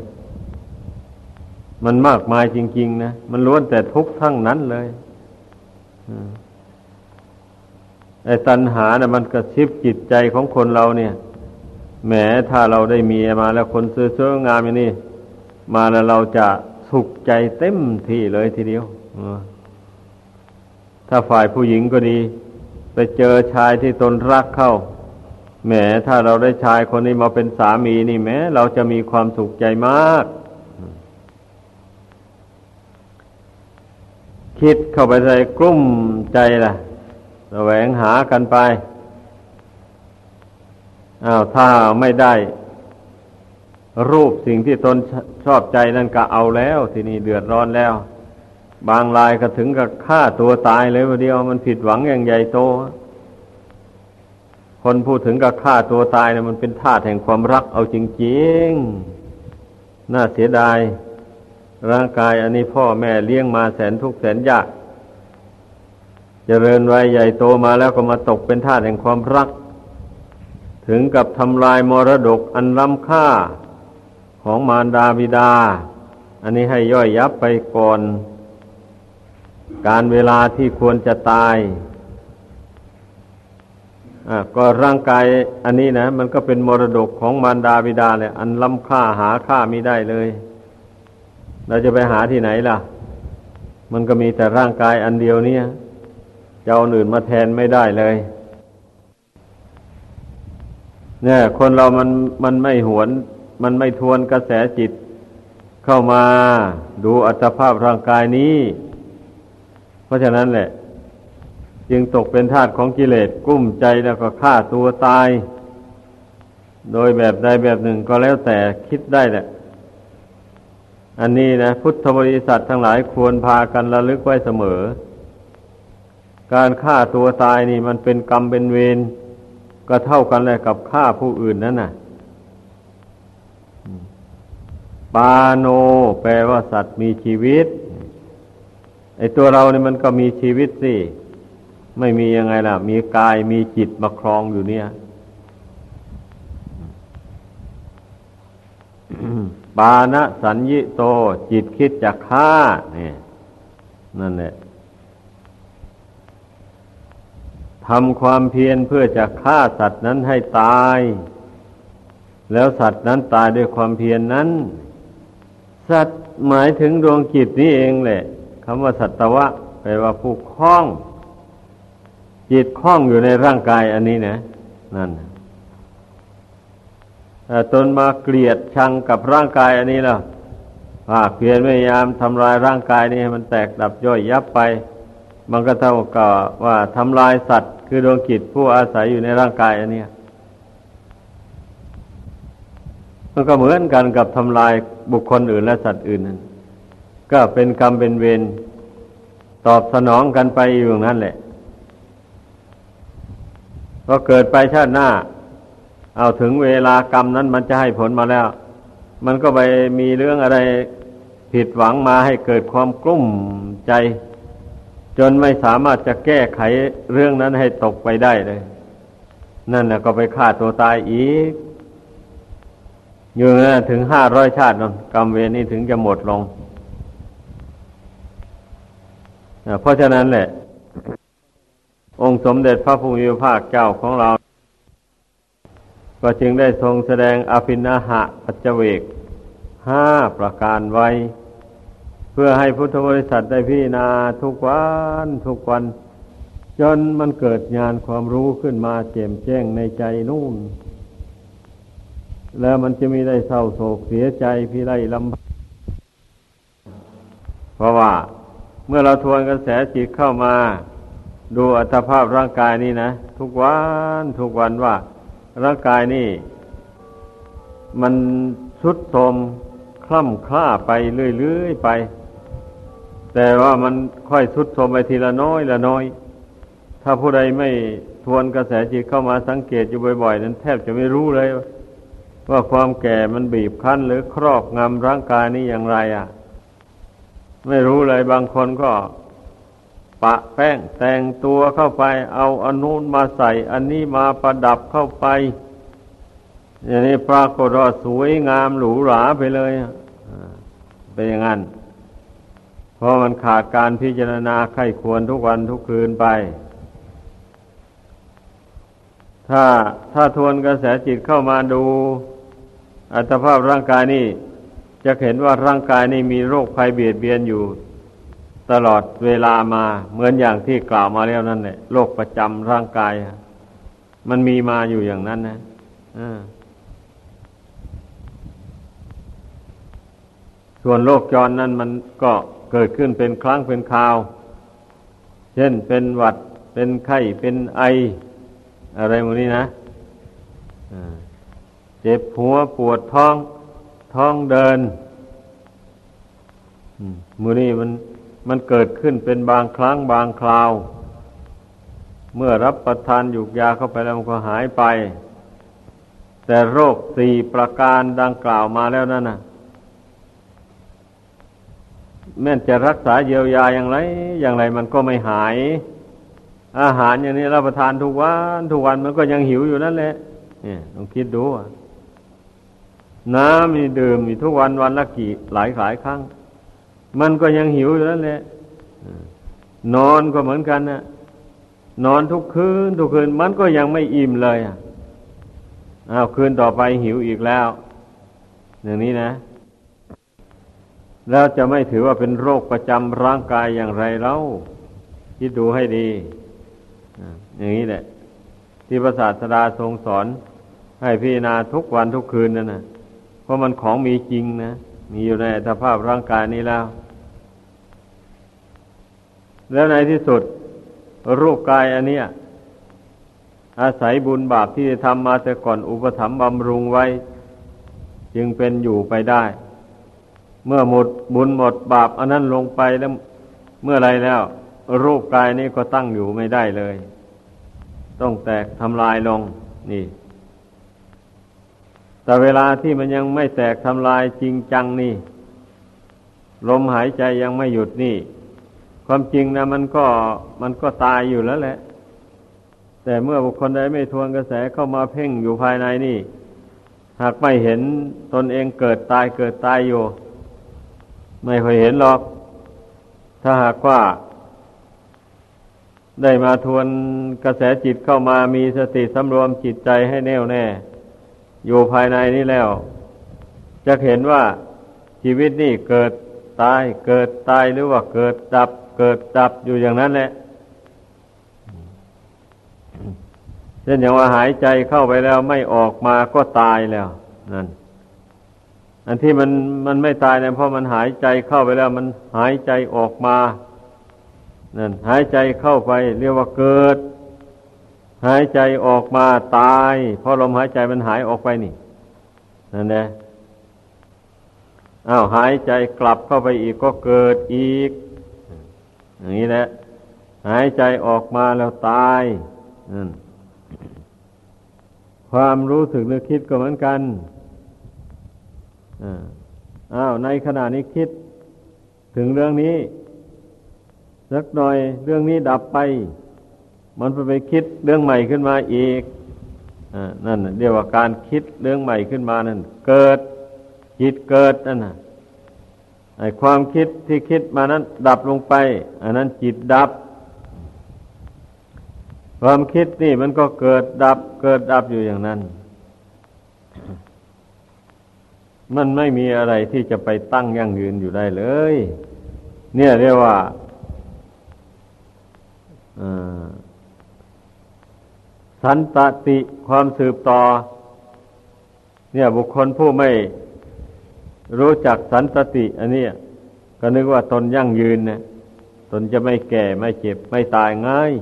มันมากมายจริง ๆ นะ มันล้วนแต่ทุกข์ทั้งนั้นเลยไอ้ตัณหาเนะ่ะมันกระชิบจิตใจของคนเราเนี่ยแหมถ้าเราได้มีมาแล้วคนสวยๆงามอย่างนี้มาแล้วเราจะสุขใจเต็มที่เลยทีเดียวถ้าฝ่ายผู้หญิงก็ดี ไปเจอชายที่ตนรักเข้า แหมถ้าเราได้ชายคนนี้มาเป็นสามีนี่แม้เราจะมีความสุขใจมาก คิดเข้าไปใส่กลุ้มใจล่ะแสวงหากันไปอ้าวถ้าไม่ได้ รูปสิ่งที่ตนชอบใจนั่นก็เอาแล้ว ทีนี้เดือดร้อนแล้ว บางรายก็ถึงกับฆ่าตัวตายเลยวันเดียวมันผิดหวังอย่างใหญ่โต คนพูดถึงกับฆ่าตัวตายเนะมันเป็นธาตุแห่งความรักเอาจริงๆ น่าเสียดาย ร่างกายอันนี้พ่อแม่เลี้ยงมาแสนทุกข์แสนยากจเจริญวัยใหญ่โตมาแล้วก็มาตกเป็นทาสแห่งความรัก ถึงกับทำลายมรดกอันล้ำค่าของมารดาบิดา อันนี้ให้ย่อยยับไปก่อน การเวลาที่ควรจะตาย ก็ร่างกายอันนี้นะ มันก็เป็นมรดกของมารดาบิดาเลยอันล้ำค่าหาค่าไม่ได้เลย เราจะไปหาที่ไหนล่ะ มันก็มีแต่ร่างกายอันเดียวเนี่ยจะเอาอื่นมาแทนไม่ได้เลย เนี่ย คนเรามันมันไม่หวน มันไม่ทวนกระแสจิต เข้ามาดูอัตภาพร่างกายนี้ เพราะฉะนั้นแหละ จึงตกเป็นทาสของกิเลสกุ้มใจแล้วก็ฆ่าตัวตาย โดยแบบใดแบบหนึ่งก็แล้วแต่คิดได้แหละ อันนี้นะ พุทธบริษัททั้งหลายควรพากันระลึกไว้เสมอ การฆ่าตัวตายนี่มันเป็นกรรมเป็นเวรก็เท่ากันเลยกับฆ่าผู้อื่นนั่นน่ะปาโน แปลว่าสัตว์มีชีวิตไอตัวเราเนี่ยมันก็มีชีวิตสิ ไม่มียังไงล่ะ มีกายมีจิตมาครองอยู่เนี่ยปานะสัญญิโต จิตคิดจะฆ่าเนี่ยนั่นแหละทำความเพียรเพื่อจะฆ่าสัตว์นั้นให้ตาย แล้วสัตว์นั้นตายด้วยความเพียรนนั้น สัตว์หมายถึงดวงจิตนี้เองแหละคำว่าสัตวะแปลว่าผู้คล้อง จิตคล้องอยู่ในร่างกายอันนี้นะ นั่นแต่ตนมาเกลียดชังกับร่างกายอันนี้แล้วภาคเพียรพยายามทำลายร่างกายนี้ให้มันแตกดับย่อยยับไป มันก็เท่ากับว่าทำลายสัตว์ คือดวงกิจผู้อาศัยอยู่ในร่างกายอันนี้มันก็เหมือนกันกับทำลายบุคคลอื่นและสัตว์อื่นนั่นก็เป็นกรรมเป็นเวรตอบสนองกันไปอยู่อย่างนั้นแหละ ก็เกิดไปชาติหน้า เอาถึงเวลากรรมนั้นมันจะให้ผลมาแล้ว มันก็ไปมีเรื่องอะไรผิดหวังมาให้เกิดความกลุ้มใจ จนไม่สามารถจะแก้ไขเรื่องนั้นให้ตกไปได้เลย นั่นนะก็ไปฆ่าตัวตายอีก อยู่นะถึงห้าร้อยชาตินนกรรมเวรนี้ถึงจะหมดลง เพราะฉะนั้นแหละ องค์สมเด็จพระพุทธภาคเจ้าของเรา ก็จึงได้ทรงแสดงอภินาหะปัจเจเวกห้าประการไว้ เพื่อให้พุทธบริษัทได้พิจารณาทุกวันทุกวัน จนมันเกิดญาณความรู้ขึ้นมาแจ่มแจ้งในใจนู่น แล้วมันจะมีได้เศร้าโศกเสียใจพี่ไรลำเพราะว่าเมื่อเราทวนกระแสจิตเข้ามา ดูอัตภาพร่างกายนี่นะ ทุกวันทุกวันว่า ร่างกายนี่ มันชุดโทมคล่ำคล้าไปเรื่อยๆไป แต่ว่ามันค่อยชุดโทมไปทีละน้อยละน้อย ถ้าผู้ใดไม่ทวนกระแสจิตเข้ามาสังเกตอยู่บ่อย ๆ นั้นแทบจะไม่รู้เลย ว่าความแก่มันบีบคั้น หรือครอบงำร่างกายนี้อย่างไร อะ ไม่รู้เลยบางคนก็ ปะแป้งแต่งตัวเข้าไป เอาอันนู้นมาใส่ อันนี้มาประดับเข้าไป อย่างนี้ปรากฏว่าสวยงามหรูหราไปเลยเป็นอย่างนั้น เพราะมันขาดการพิจารณาไข้ควรทุกวันทุกคืนไป ถ้าถ้าทวนกระแสจิตเข้ามาดู อัตภาพร่างกายนี่จะเห็นว่าร่างกายนี่มีโรคภัยเบียดเบียนอยู่ ตลอดเวลามาเหมือนอย่างที่กล่าวมาแล้วนั่นแหละโรคประจำร่างกาย มันมีมาอยู่อย่างนั้นนะส่วนโรคจรนั้นมันก็เกิดขึ้นเป็นครั้งเป็นคราว เช่นเป็นหวัดเป็นไข้เป็นไอ อะไรพวกนี้นะเจ็บหัวปวดท้อง ท้องเดินมือนี้มัน มันเกิดขึ้นเป็นบางครั้งบางคราว เมื่อรับประทานยุกยาเข้าไปแล้วมันก็หายไป แต่โรคสี่ประการดังกล่าวมาแล้วนั่นนะแม้จะรักษาเยียวยาอย่างไร อย่างไรมันก็ไม่หาย อาหารอย่างนี้รับประทานทุกวันทุกวันมันก็ยังหิวอยู่นั่นแหละเนี่ยลองคิดดูน้ำมีดื่มมีทุกวันวันละกี่หลายหลายครั้ง มันก็ยังหิวอยู่นั่นแหละนอนก็เหมือนกันนะนอนทุกคืนทุกคืนมันก็ยังไม่อิ่มเลยอะอ้าวคืนต่อไปหิวอีกแล้ว อย่างนี้นะ แล้วจะไม่ถือว่าเป็นโรคประจำร่างกายอย่างไรเล่าคิดดูให้ดีอย่างนี้แหละ ที่พระศาสดาทรงสอน ให้พิจารณาทุกวันทุกคืนนั่นนะเพราะมันของมีจริงนะ มีอยู่ในสภาพร่างกายนี้แล้ว แล้วในที่สุด รูปกายอันเนี้ยอาศัยบุญบาปที่ทำมาแต่ก่อนอุปถัมภ์บำรุงไว้ จึงเป็นอยู่ไปได้ เมื่อหมดบุญหมดบาปอันนั้นลงไปแล้ว เมื่อไรแล้ว รูปกายนี้ก็ตั้งอยู่ไม่ได้เลย ต้องแตกทำลายลงนี่ แต่เวลาที่มันยังไม่แตกทำลายจริงจังนี่ ลมหายใจยังไม่หยุดนี่ ความจริงนะมันก็มันก็ตายอยู่แล้วแหละ แต่เมื่อบุคคลใดไม่ทวนกระแสเข้ามาเพ่งอยู่ภายในนี่ หากไม่เห็นตนเองเกิดตายเกิดตายอยู่ ไม่เคยเห็นหรอก ถ้าหากว่า ได้มาทวนกระแสจิตเข้ามามีสติสำรวมจิตใจให้แน่วแน่ อยู่ภายในนี้แล้ว จะเห็นว่าชีวิตนี่เกิดตาย เกิดตายหรือว่าเกิดดับ เกิดดับอยู่อย่างนั้นแหละเช่นอย่างว่าหายใจเข้าไปแล้วไม่ออกมาก็ตายแล้วนั่นอันที่มันมันไม่ตายเนี่ยเพราะมันหายใจเข้าไปแล้ว มันหายใจออกมานั่นหายใจเข้าไป เรียกว่าเกิด หายใจออกมาตายเพราะลมหายใจมันหายออกไปนี่นั่นแหละอ้าวหายใจกลับเข้าไปอีกก็เกิดอีก อย่างนี้แหละ หายใจออกมาแล้วตายนั่นความรู้สึกนึกคิดก็เหมือนกันอ้าวในขณะนี้คิดถึงเรื่องนี้สักหน่อยเรื่องนี้ดับไป มันไปไปคิดเรื่องใหม่ขึ้นมาอีกอนั่นเรียกว่าการคิดเรื่องใหม่ขึ้นมานั่น เกิดจิตเกิดนั่นนะไอความคิดที่คิดมานั้น ดับลงไป อันนั้นจิตดับ ความคิดนี่มันก็เกิดดับ เกิดดับอยู่อย่างนั้น มันไม่มีอะไรที่จะไปตั้งยั่งยืนอยู่ได้เลย เนี่ยเรียกว่าอ่า สันตติความสืบต่อ เนี่ยบุคคลผู้ไม่รู้จักสันตติ อันนี้ก็นึกว่าตนยั่งยืนนะตนจะไม่แก่ไม่เจ็บไม่ตายง่าย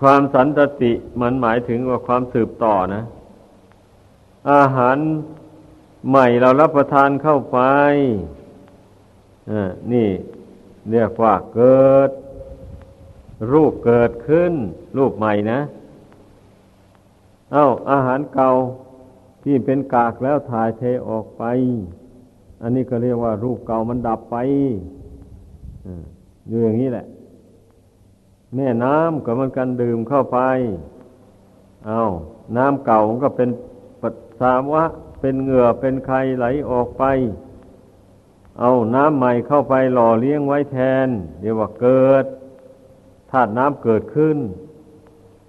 ความสันตติมันหมายถึงว่าความสืบต่อนะ อาหารใหม่เรารับประทานเข้าไปนี่เรียกว่าเกิด รูปเกิดขึ้น รูปใหม่นะ เอา้า อาหารเก่าที่เป็นกากแล้วถ่ายเทออกไป อันนี้ก็เรียกว่า รูปเก่ามันดับไปอยู่อย่างนี้แหละ แม่น้ำก็มันกันดื่มเข้าไป เอาน้ำเก่ามันก็เป็นปัสสาวะ เป็นเหงื่อเป็นไข่ไหลออกไปเอาน้ำใหม่เข้าไปหล่อเลี้ยงไว้แทน เรียกว่าเกิด ธาตุน้ำเกิดขึ้น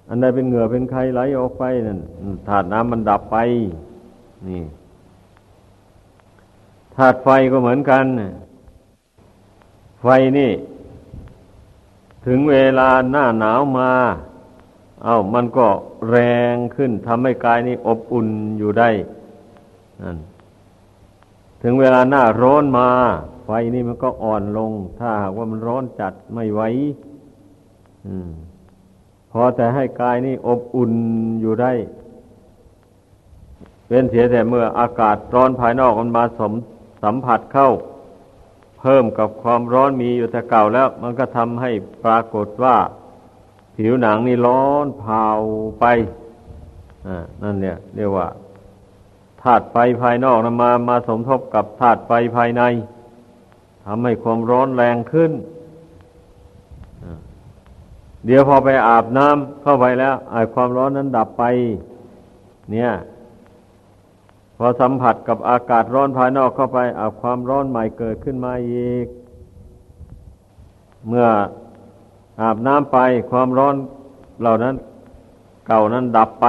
อันใดเป็นเหงื่อเป็นไขไหลออกไปนั่นธาตุน้ำมันดับไป นี่ธาตุไฟก็เหมือนกันไฟนี่ ถึงเวลาหน้าหนาวมา เอา้ามันก็แรงขึ้นทำให้กายนี่อบอุ่นอยู่ได้นั่นถึงเวลาหน้าร้อนมา ไฟนี่มันก็อ่อนลง ถ้าหากว่ามันร้อนจัดไม่ไหว พอแต่ให้กายนี่อบอุ่นอยู่ได้เป็นเสียแต่เมื่ออากาศร้อนภายนอกมันมาสมสัมผัสเข้า เพิ่มกับความร้อนมีอยู่แต่เก่าแล้ว มันก็ทำให้ปรากฏว่า ผิวหนังนี่ร้อนเผาไปนั่นเนี่ยเรียกว่าธาตุไฟภายนอกนะมามาสมทบกับธาตุไฟภายในทำให้ความร้อนแรงขึ้น เดี๋ยวพอไปอาบน้ำเข้าไปแล้วไอ้ความร้อนนั้นดับไป เนี่ย พอสัมผัสกับอากาศร้อนภายนอกเข้าไปอาความร้อนใหม่เกิดขึ้นมาอีก เมื่ออาบน้ำไป ความร้อนเหล่านั้น เก่านั้นดับไป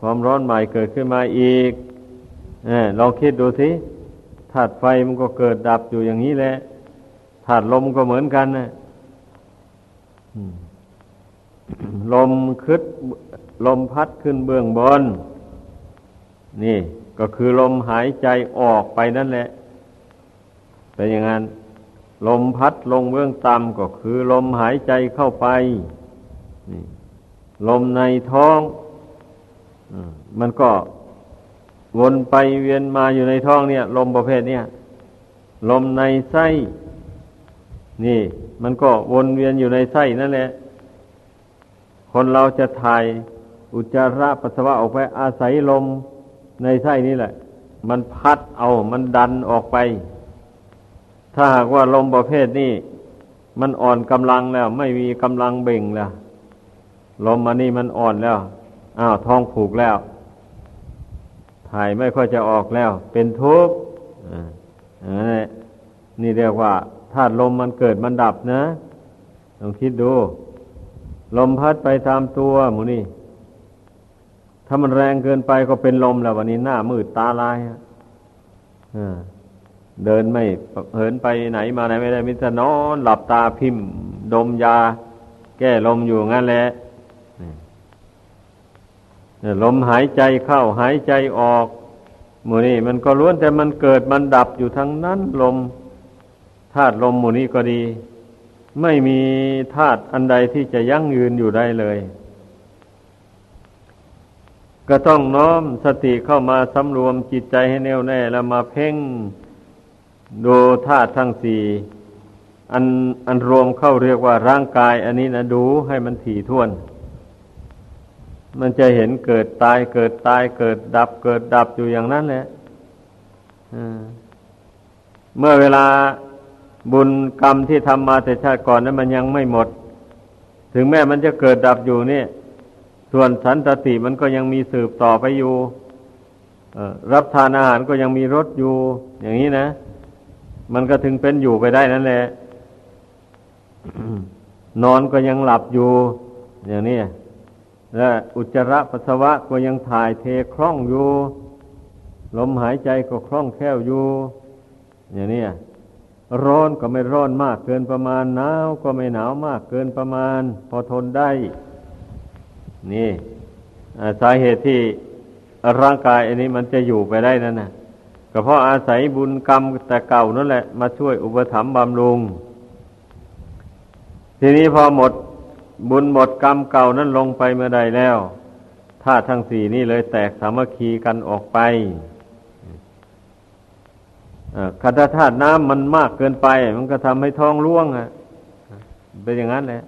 ความร้อนใหม่เกิดขึ้นมาอีกเอลองคิดดูสิธาตุไฟมันก็เกิดดับอยู่อย่างนี้แหละธาตุลมก็เหมือนกันนะ ลมคึดลมพัดขึ้นเบื้องบน นี่ก็คือลมหายใจออกไปนั่นแหละเป็นอย่างนั้น ลมพัดลงเบื้องต่ำก็คือ ลมหายใจเข้าไปลมในท้องมันก็วนไปเวียนมาอยู่ในท้องเนี่ย ลมประเภทเนี่ยลมในไส้ นี่ มันก็วนเวียนอยู่ในไส้นั่นแหละ คนเราจะถ่ายอุจจาระปัสสาวะออกไปอาศัยลมในไส้นี่แหละ มันพัดเอามันดันออกไป ถ้าหากว่าลมประเภทนี้ มันอ่อนกำลังแล้ว ไม่มีกำลังเบ่งแล้วลมมันนี่มันอ่อนแล้วอ้าวท้องผูกแล้ว ถ่ายไม่ค่อยจะออกแล้ว เป็นทุกข์นี่เรียกว่าธาตุลมมันเกิดมันดับนะลองคิดดู ลมพัดไปตามตัวหมูนี่ ถ้ามันแรงเกินไปก็เป็นลมแล้ววันนี้หน้ามืดตาลายเดินไม่เหินไปไหนมาไหนไม่ได้มิจะนอนหลับตาพิมพ์ ดมยา แก้ลมอยู่งั้นแหละลมหายใจเข้าหายใจออกหมูนี่มันก็ล้วนแต่มันเกิดมันดับอยู่ทั้งนั้นลมธาตุลมหมูนี้ก็ดี ไม่มีธาตุอันใดที่จะยั่งยืนอยู่ได้เลย ก็ต้องน้อมสติเข้ามาสำรวมจิตใจให้แน่วแน่ แล้วมาเพ่งดูธาตุทั้งสี่อันอันรวมเข้าเรียกว่าร่างกาย อันนี้นะดูให้มันถี่ถ้วน มันจะเห็นเกิดตายเกิดตายเกิดดับ เกิดดับอยู่อย่างนั้นแหละเมื่อเวลา บุญกรรมที่ทำมาแต่ชาติก่อนนั้นมันยังไม่หมด ถึงแม้มันจะเกิดดับอยู่เนี่ย ส่วนสันตติมันก็ยังมีสืบต่อไปอยู่รับทานอาหารก็ยังมีรสอยู่ อย่างนี้นะ มันก็ถึงเป็นอยู่ไปได้นั่นแหละนอนก็ยังหลับอยู่ อย่างนี้และอุจจาระปัสสาวะก็ยังถ่ายเทคล่องอยู่ ลมหายใจก็คล่องแคล่วอยู่ อย่างนี้ ร้อนก็ไม่ร้อนมากเกินประมาณหนาวก็ไม่หนาวมากเกินประมาณ พอทนได้ นี่สาเหตุที่ร่างกายอันนี้มันจะอยู่ไปได้นั่นนะก็เพราะอาศัยบุญกรรมแต่เก่านั่นแหละ มาช่วยอุปถัมภ์บำรุง ทีนี้พอหมดบุญหมดกรรมเก่านั้นลงไปเมื่อใดแล้วธาตุทั้งสี่นี่เลยแตกสามัคคีกันออกไป คาถาธาตุน้ำมันมากเกินไป มันก็ทำให้ท้องร่วงอะเป็นอย่างนั้นแหละ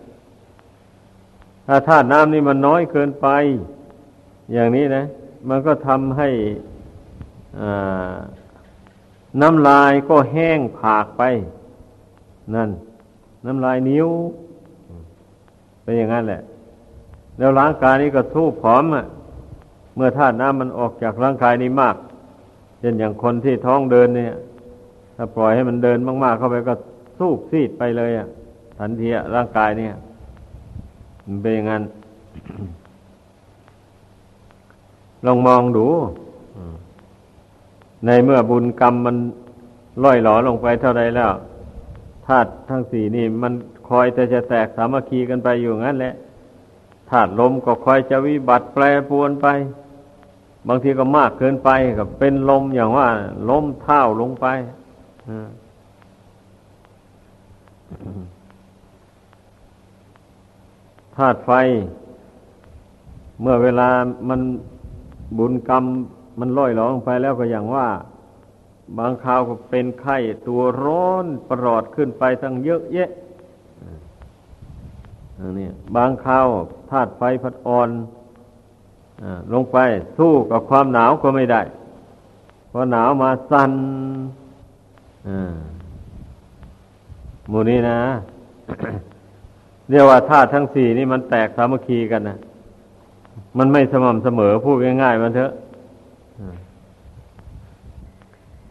ถ้าธาตุน้ำนี่มันน้อยเกินไป อย่างนี้นะ มันก็ทำให้น้ำลายก็แห้งผากไป นั่น น้ำลายนิ้ว เป็นอย่างนั้นแหละ แล้วร่างกายนี้ก็ทูบผอมอะเมื่อธาตุน้ำมันออกจากร่างกายนี้มาก เช่นอย่างคนที่ท้องเดินเนี่ย ถ้าปล่อยให้มันเดินมาก ๆ เข้าไปก็สูบซีดไปเลยอะทันทีร่างกายเนี่ย มันเป็นอย่างนั้น ลองมองดู ในเมื่อบุญกรรมมันล่อยหลอลงไปเท่าไรแล้วธาตุทั้งสี่นี่ มันคอยแต่จะแตกสามัคคีกันไปอยู่งั้นแหละธาตุลมก็คอยจะวิบัติแปรปวนไป บางทีก็มากเกินไปกับเป็นลมอย่างว่า ลมเท่าลงไป ธาตุไฟ เมื่อเวลามันบุญกรรม มันล่อยหลอลงไปแล้วก็อย่างว่า บางคราวก็เป็นไข้ตัวร้อนประหลอดขึ้นไปตั้งเยอะแยะนี่บางคราวธาตุไฟพัดอ่อนลงไปสู้กับความหนาวก็ไม่ได้พอหนาวมาสั่น หมู่นี้นะเรียกว่าธาตุทั้งสี่นี่มันแตกสามัคคีกันนะมันไม่สม่ำเสมอพูดง่ายๆมันเถอะ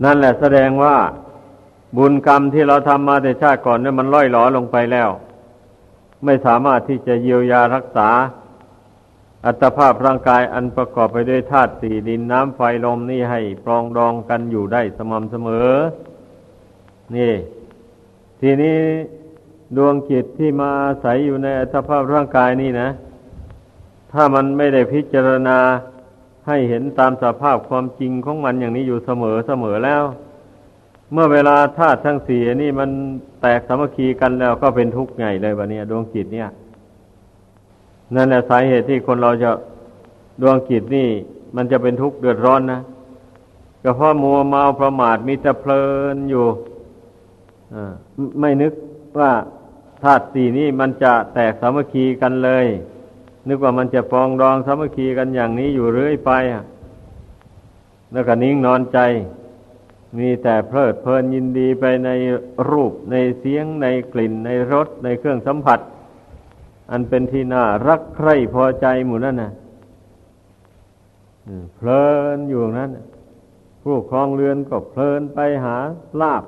นั่นแหละแสดงว่าบุญกรรมที่เราทำมาแต่ชาติก่อนเนี่ยมันล่อยหลอลงไปแล้ว ไม่สามารถที่จะเยียวยารักษา อัตภาพร่างกายอันประกอบไปด้วยธาตุสี่ดินน้ำไฟลมนี่ให้ปรองดองกันอยู่ได้สม่ำเสมอ นี่ ทีนี้ดวงจิตที่มาอาศัยอยู่ในอัตภาพร่างกายนี่นะ ถ้ามันไม่ได้พิจารณาให้เห็นตามสภาพความจริงของมันอย่างนี้อยู่เสมอเสมอแล้ว เมื่อเวลาธาตุทั้งสี่นี่มันแตกสามัคคีกันแล้วก็เป็นทุกข์ใหญ่เลยวันนี้ดวงจิตเนี่ย นั่นแหละสาเหตุที่คนเราจะดวงจิตนี่ มันจะเป็นทุกข์เดือดร้อนนะก็เพราะมัวเมาประมาทมีแต่เพลินอยู่ ไม่นึกว่าธาตุสี่นี่มันจะแตกสามัคคีกันเลย นึกว่ามันจะฟองดองสามัคคีกันอย่างนี้อยู่เรื่อยไปแล้วก็นิ่งนอนใจ มีแต่เพลิดเพลินยินดีไปในรูปในเสียงในกลิ่นในรสในเครื่องสัมผัส อันเป็นที่น่ารักใคร่พอใจหมู่นั่นนะเพลินอยู่นั้นผู้ครองเรือนก็เพลินไปหาลาบ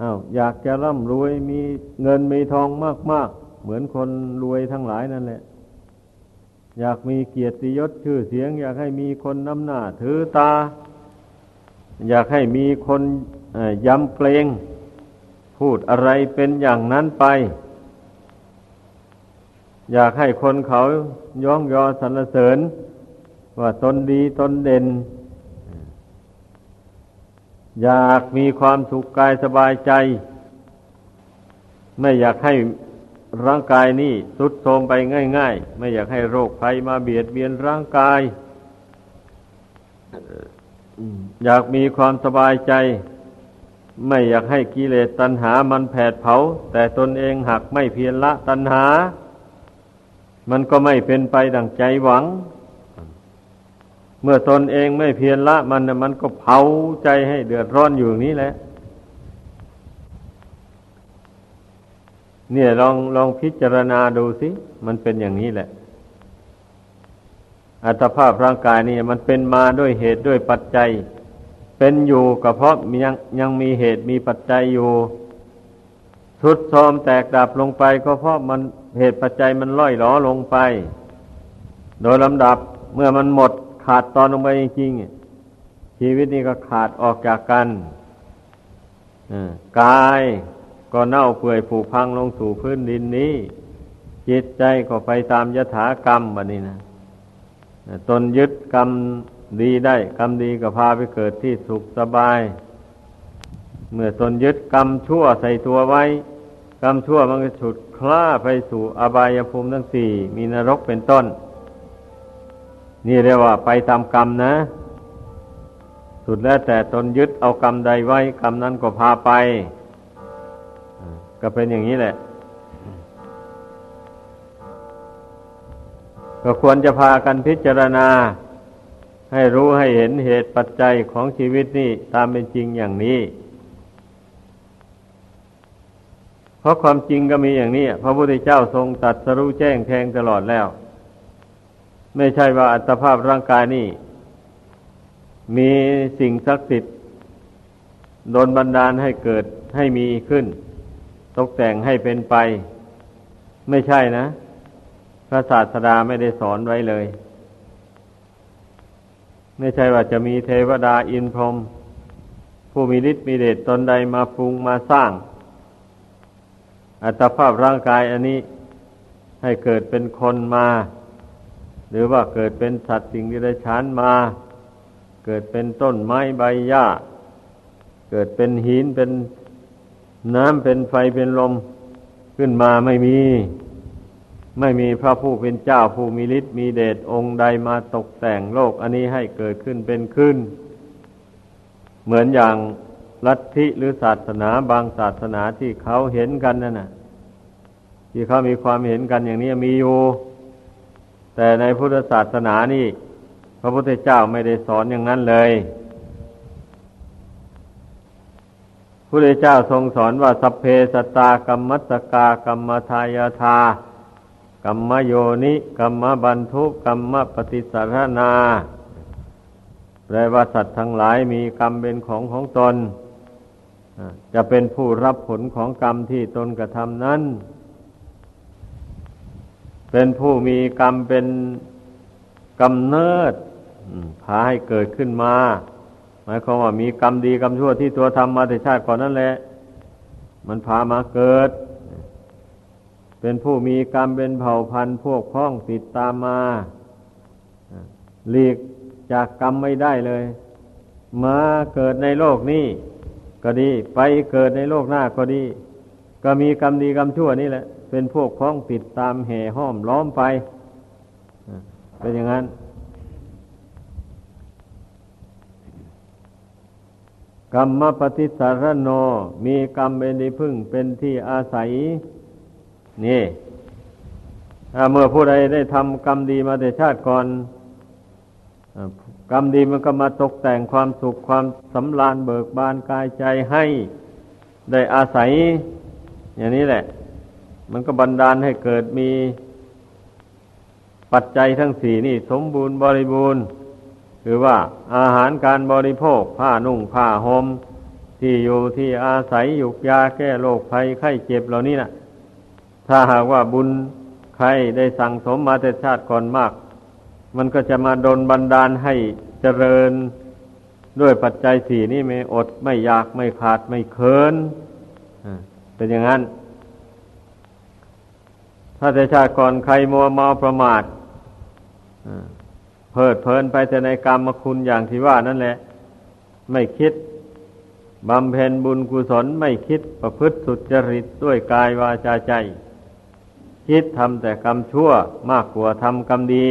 อา้าวอยากจะร่ำรวยมีเงินมีทองมาก ๆ เหมือนคนรวยทั้งหลายนั่นแหละ อยากมีเกียรติยศชื่อเสียง อยากให้มีคนน้ำหน้าถือตา อยากให้มีคนย้ำเกรงพูดอะไรเป็นอย่างนั้นไป อยากให้คนเขาย่องยอสรรเสริญ ว่าตนดีตนเด่น อยากมีความสุขกายสบายใจ ไม่อยากให้ร่างกายนี่สุดโทมไปง่าย ๆ ไม่อยากให้โรคภัยมาเบียดเบียนร่างกาย อยากมีความสบายใจ ไม่อยากให้กิเลสตัณหามันแผดเผา แต่ตนเองหักไม่เพียรละตัณหา มันก็ไม่เป็นไปดังใจหวัง เมื่อตนเองไม่เพียรละมันมันก็เผาใจให้เดือดร้อนอยู่นี้แหละ เนี่ยลองลองพิจารณาดูสิ มันเป็นอย่างนี้แหละ อัตภาพร่างกายนี่มันเป็นมาด้วยเหตุด้วยปัจจัย เป็นอยู่ก็เพราะยังยังมีเหตุมีปัจจัยอยู่ทุดซอมแตกดับลงไปก็เพราะมันเหตุปัจจัยมันล่อยหลอลงไป โดยลำดับเมื่อมันหมด ขาดตอนลงไปจริงๆชีวิตนี้ก็ขาดออกจากกันกายก็เน่าเปื่อยผุพังลงสู่พื้นดินนี้ จิตใจก็ไปตามยถากรรมแบบนี้นะตนยึดกรรมดีได้ กรรมดีก็พาไปเกิดที่สุขสบาย เมื่อตนยึดกรรมชั่วใส่ตัวไว้ กรรมชั่วมันก็ฉุดคล้าไปสู่อบายภูมิทั้งสี่ มีนรกเป็นต้น นี่เรียกว่าไปตามกรรมนะ สุดแล้วแต่ตนยึดเอากรรมใดไว้กรรมนั้นก็พาไป ก็เป็นอย่างนี้แหละ ก็ควรจะพากันพิจารณา ให้รู้ให้เห็นเหตุปัจจัยของชีวิตนี่ตามเป็นจริงอย่างนี้เพราะความจริงก็มีอย่างนี้ พระพุทธเจ้าทรงตัดสรู้แจ้งแทงตลอดแล้ว ไม่ใช่ว่าอัตภาพร่างกายนี่ มีสิ่งศักดิ์สิทธิ์โดนบันดาลให้เกิดให้มีขึ้น ตกแต่งให้เป็นไป ไม่ใช่นะ พระศาสดาไม่ได้สอนไว้เลย ไม่ใช่ว่าจะมีเทวดาอินพรหมผู้มีฤทธิ์มีเดชตนใดมาปรุงมาสร้าง อัตภาพร่างกายอันนี้ให้เกิดเป็นคนมา หรือว่าเกิดเป็นสัตว์สิ่งที่ได้ชานมา เกิดเป็นต้นไม้ใบหญ้า เกิดเป็นหินเป็นน้ำเป็นไฟเป็นลมขึ้นมาไม่มี ไม่มีพระผู้เป็นเจ้าผู้มีฤทธิ์มีเดชองค์ใดมาตกแต่งโลก อันนี้ให้เกิดขึ้นเป็นขึ้น เหมือนอย่างลัทธิหรือศาสนาบางศาสนาที่เขาเห็นกันนั่นน่ะ ที่เขามีความเห็นกันอย่างนี้มีอยู่ แต่ในพุทธศาสนานี่ พระพุทธเจ้าไม่ได้สอนอย่างนั้นเลยพระพุทธเจ้าทรงสอนว่าสัพเพสตากรรมัสกากรรมทายาทากรรมโยนิกรรมบันทุกรรมปฏิสารนาแปลว่าสัตว์ทั้งหลายมีกรรมเป็นของของตน จะเป็นผู้รับผลของกรรมที่ตนกระทำนั้น เป็นผู้มีกรรมเป็นกำเนิดพาให้เกิดขึ้นมา หมายความว่ามีกรรมดีกรรมชั่วที่ตัวทำมาแต่ชาติก่อนนั่นแหละ มันพามาเกิด เป็นผู้มีกรรมเป็นเผ่าพันธุ์พวกพ้องติดตามมาหลีกจากกรรมไม่ได้เลย มาเกิดในโลกนี้ก็ดี ไปเกิดในโลกหน้าก็ดี ก็มีกรรมดีกรรมชั่วนี่แหละ เป็นพวกพ้องติดตามแห่ห้อมล้อมไปเป็นอย่างนั้น กรรมปฏิสารโน มีกรรมเป็นที่พึ่งเป็นที่อาศัย นี่เมื่อผู้ใดได้ทำกรรมดีมาแต่ชาติก่อนกรรมดีมันก็มาตกแต่งความสุขความสำราญเบิกบานกายใจให้ได้อาศัย อย่างนี้แหละ มันก็บันดาลให้เกิดมีปัจจัยทั้งสี่นี่ สมบูรณ์บริบูรณ์คือว่าอาหารการบริโภค ผ้านุ่งผ้าหม่มที่อยู่ที่อาศัยยุกยาแก้โรคภัยไข้เจ็บเหล่านี้นะ่ะถ้าหากว่าบุญใครได้สั่งสมมาแต่ชาติก่อนมาก มันก็จะมาโดนบันดาลให้เจริญด้วยปัจจัยสี่นี่ไม่อดไม่อยากไม่ขาดไม่เคินเป็นอย่างนั้น ถ้าแต่ชาติก่อนใครมัวเมาประมาทเพิดเพลินไปแต่ในกรรมคุณอย่างที่ว่านั่นแหละ ไม่คิดบำเพ็ญบุญกุศลไม่คิดประพฤติสุจริตด้วยกายวาจาใจ คิดทำแต่กรรมชั่วมากกว่าทำกรรมดี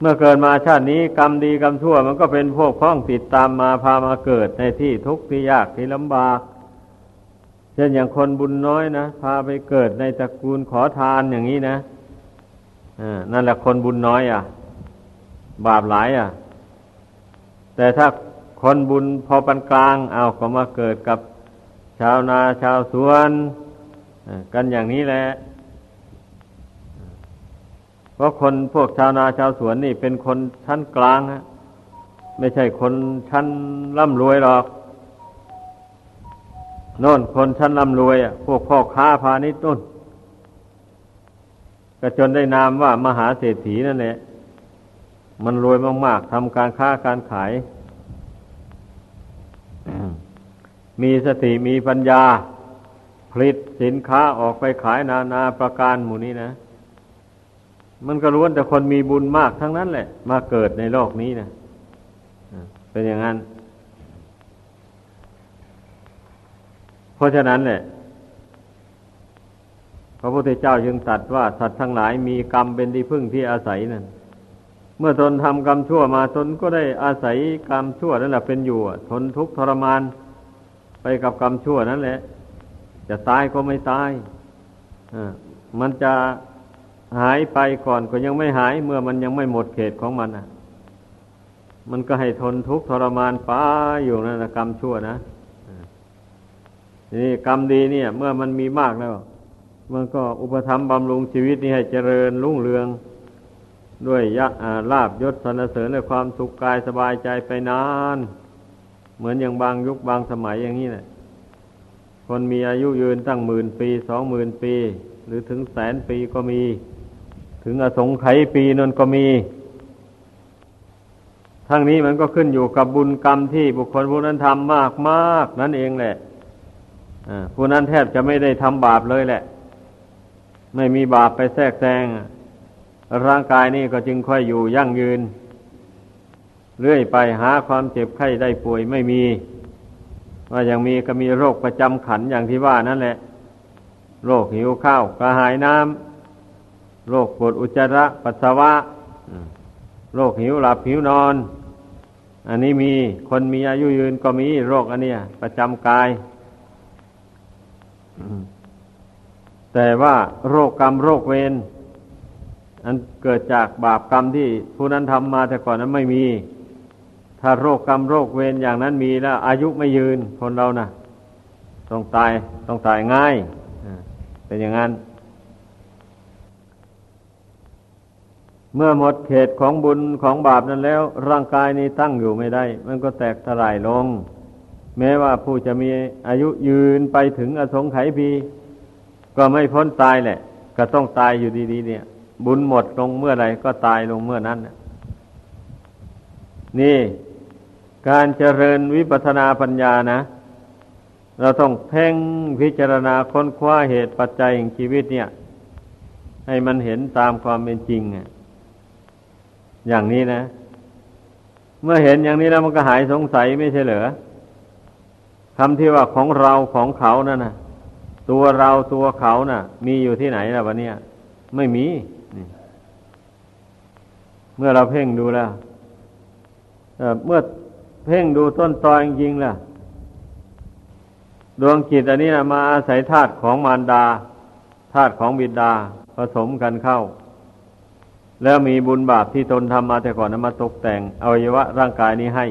เมื่อเกิดมาชาตินี้กรรมดีกรรมชั่ว มันก็เป็นพวกพ้องติดตามมาพามาเกิดในที่ทุกข์ที่ยากที่ลำบาก เช่นอย่างคนบุญน้อยนะพาไปเกิดในตระกูลขอทานอย่างนี้นะนั่นแหละคนบุญน้อยอะ บาปหลายอะ แต่ถ้าคนบุญพอปานกลาง เอาก็มาเกิดกับชาวนาชาวสวนกันอย่างนี้แหละเพราะคนพวกชาวนาชาวสวนนี่เป็นคนชั้นกลางฮะไม่ใช่คนชั้นร่ำรวยหรอก โน่นคนชั้นร่ำรวยอะพวกพ่อค้าพาณิชย์นู่นก็จนได้นามว่ามหาเศรษฐีนั่นแหละมันรวยมากๆทำการค้าการขาย มีสติมีปัญญา ผลิตสินค้าออกไปขายนานาประการหมู่นี้นะ มันก็ล้วนแต่คนมีบุญมากทั้งนั้นแหละ มาเกิดในโลกนี้นะเป็นอย่างนั้น เพราะฉะนั้นแหละพระพุทธเจ้าจึงตรัสว่าสัตว์ทั้งหลายมีกรรมเป็นที่พึ่งที่อาศัยนั่นเมื่อตนทำกรรมชั่วมาตนก็ได้อาศัยกรรมชั่วนั่นแหละเป็นอยู่ทนทุกข์ทรมานไปกับกรรมชั่วนั่นแหละ จะตายก็ไม่ตายมันจะหายไปก่อนก็ยังไม่หาย เมื่อมันยังไม่หมดเขตของมันอะ มันก็ให้ทนทุกข์ทรมานไปอยู่นั่นนะกรรมชั่วนะ นี่กรรมดีเนี่ย เมื่อมันมีมากแล้ว มันก็อุปธรรมบำรุงชีวิตนี้ให้เจริญรุ่งเรือง ด้วยยะลาบยศสรรเสริญและความสุขกายสบายใจไปนาน เหมือนอย่างบางยุคบางสมัยอย่างนี้แหละคนมีอายุยืนตั้งหมื่นปีสองหมื่นปี หรือถึงแสนปีก็มี ถึงอสงไขยปีนั่นก็มี ทั้งนี้มันก็ขึ้นอยู่กับบุญกรรมที่บุคคลผู้นั้นทำมากมากนั่นเองแหละ ผู้นั้นแทบจะไม่ได้ทำบาปเลยแหละ ไม่มีบาปไปแทรกแซงร่างกายนี่ก็จึงค่อยอยู่ยั่งยืน เรื่อยไปหาความเจ็บไข้ได้ป่วยไม่มี ว่าอย่างมีก็มีโรคประจำขันอย่างที่ว่านั่นแหละ โรคหิวข้าวกระหายน้ำโรคปวดอุจจาระปัสสาวะโรคหิวหลับหิวนอน อันนี้มีคนมีอายุยืนก็มีโรคอันเนี้ยประจำกาย แต่ว่าโรคกรรมโรคเวรอันเกิดจากบาปกรรมที่ผู้นั้นทำมาแต่ก่อนนั้นไม่มี ถ้าโรคกรรมโรคเวรอย่างนั้นมีแล้ว อายุไม่ยืนคนเรานะ่ะ ต้องตายต้องตายง่ายเป็นอย่างนั้น เมื่อหมดเขตของบุญของบาปนั้นแล้ว ร่างกายนี้ตั้งอยู่ไม่ได้ มันก็แตกทลายลง แม้ว่าผู้จะมีอายุยืนไปถึงอสงไขยพีก็ไม่พ้นตายแหละ ก็ต้องตายอยู่ดีๆเนี่ย บุญหมดลงเมื่อไรก็ตายลงเมื่อนั้นนี่ การเจริญวิปัสนาปัญญานะ เราต้องเพ่งพิจารณาค้นคว้าเหตุปัจจัยแห่งชีวิตเนี่ย ให้มันเห็นตามความเป็นจริงอย่างนี้นะ เมื่อเห็นอย่างนี้แล้วมันก็หายสงสัยไม่ใช่เหรอ คำที่ว่าของเราของเขานั่นนะตัวเราตัวเขานะ่ะ มีอยู่ที่ไหนล่ะวันนี้ไม่มีเมื่อเราเพ่งดูแล้วเมื่อเพ่งดูต้นตอจริงๆล่ะ ดวงจิตอันนี้นะมาอาศัยธาตุของมารดาธาตุของบิดาผสมกันเข้า แล้วมีบุญบาปที่ตนทำมาแต่ก่อนนมาตกแต่งอวัยวะร่างกายนี้ให้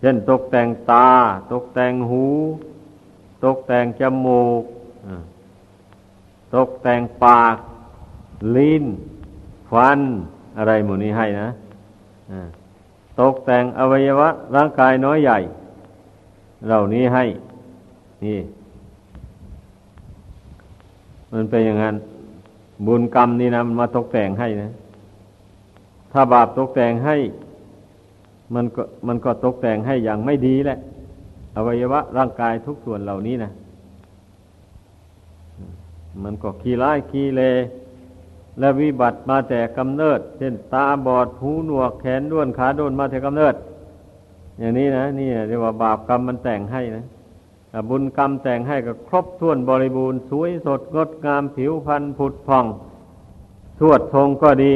เช่นตกแต่งตา ตกแต่งหู ตกแต่งจมูก ตกแต่งปาก ลิ้น ฟัน อะไรหมดนี้ให้นะตกแต่งอวัยวะ ร่างกายน้อยใหญ่ เหล่านี้ให้ นี่ มันเป็นอย่างนั้น บุญกรรมนี่นะมันมาตกแต่งให้นะ ถ้าบาปตกแต่งให้ มันก็มันก็ตกแต่งให้อย่างไม่ดีแหละ อวัยวะร่างกายทุกส่วนเหล่านี้นะมันก็ขี้ร้ายขี้เล และวิบัติมาแต่กำเนิด เช่นตาบอดหูหนวกแขนด้วนขาด้วนมาแต่กำเนิด อย่างนี้นะนี่เรียกว่าบาปกรรมมันแต่งให้นะบุญกรรมแต่งให้ก็ครบถ้วนบริบูรณ์สวยสดงดงามผิวพรรณผุดผ่องสวดทรงก็ดี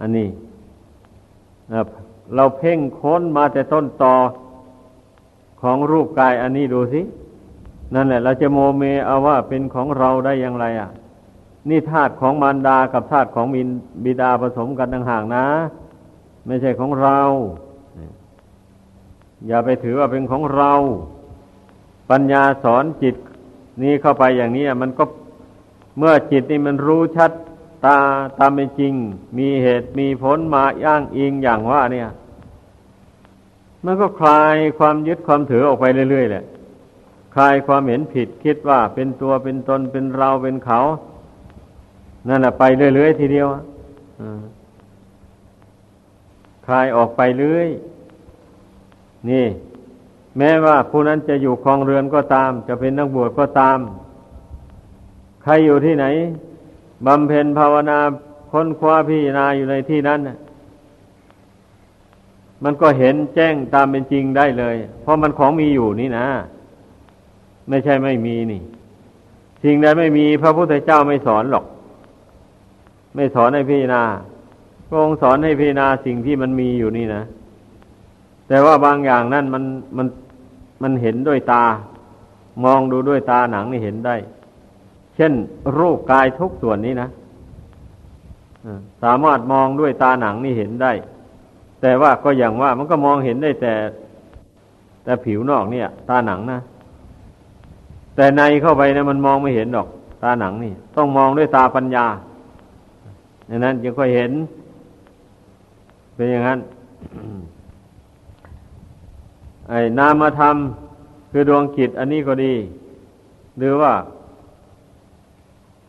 อันนี้ เราเพ่งค้นมาแต่ต้นตอของรูปกายอันนี้ดูสิ นั่นแหละ เราจะโมเมเอาว่าเป็นของเราได้อย่างไร อะ นี่ธาตุของมารดากับธาตุของบิดาผสมกันต่างหากนะ ไม่ใช่ของเรา อย่าไปถือว่าเป็นของเรา ปัญญาสอนจิตนี้เข้าไปอย่างนี้มันก็เมื่อจิตนี่มันรู้ชัด ตาตามเป็นจริง มีเหตุมีผลมาย่างอิงอย่างว่า เนี่ย มันก็คลายความยึดความถือออกไปเรื่อยๆแหละคลายความเห็นผิดคิดว่าเป็นตัวเป็นตนเป็นเราเป็นเขา นั่นแหละไปเรื่อยๆทีเดียวคลายออกไปเรื่อย นี่ แม้ว่าผู้นั้นจะอยู่คลองเรือนก็ตาม จะเป็นนักบวชก็ตาม ใครอยู่ที่ไหน บำเพ็ญภาวนาค้นคว้าพิจารณาอยู่ในที่นั้นมันก็เห็นแจ้งตามเป็นจริงได้เลย เพราะมันของมีอยู่นี่นะ ไม่ใช่ไม่มีนี่ สิ่งใดไม่มีพระพุทธเจ้าไม่สอนหรอก ไม่สอนให้พิจารณาพระองค์สอนให้พิจารณาสิ่งที่มันมีอยู่นี่นะ แต่ว่าบางอย่างนั่นมันมันมันเห็นด้วยตา มองดูด้วยตาหนังนี่เห็นได้ เช่น รูปกายทุกส่วนนี้นะสามารถมองด้วยตาหนังนี่เห็นได้ แต่ว่าก็อย่างว่ามันก็มองเห็นได้แต่ แต่ผิวนอกเนี่ย ตาหนังนะแต่ในเข้าไปนะมันมองไม่เห็นหรอก ตาหนังนี่ ต้องมองด้วยตาปัญญาดังนั้นจึงค่อยเห็น เป็นอย่างนั้นไอ้นามธรรมคือดวงจิตอันนี้ก็ดี หรือว่า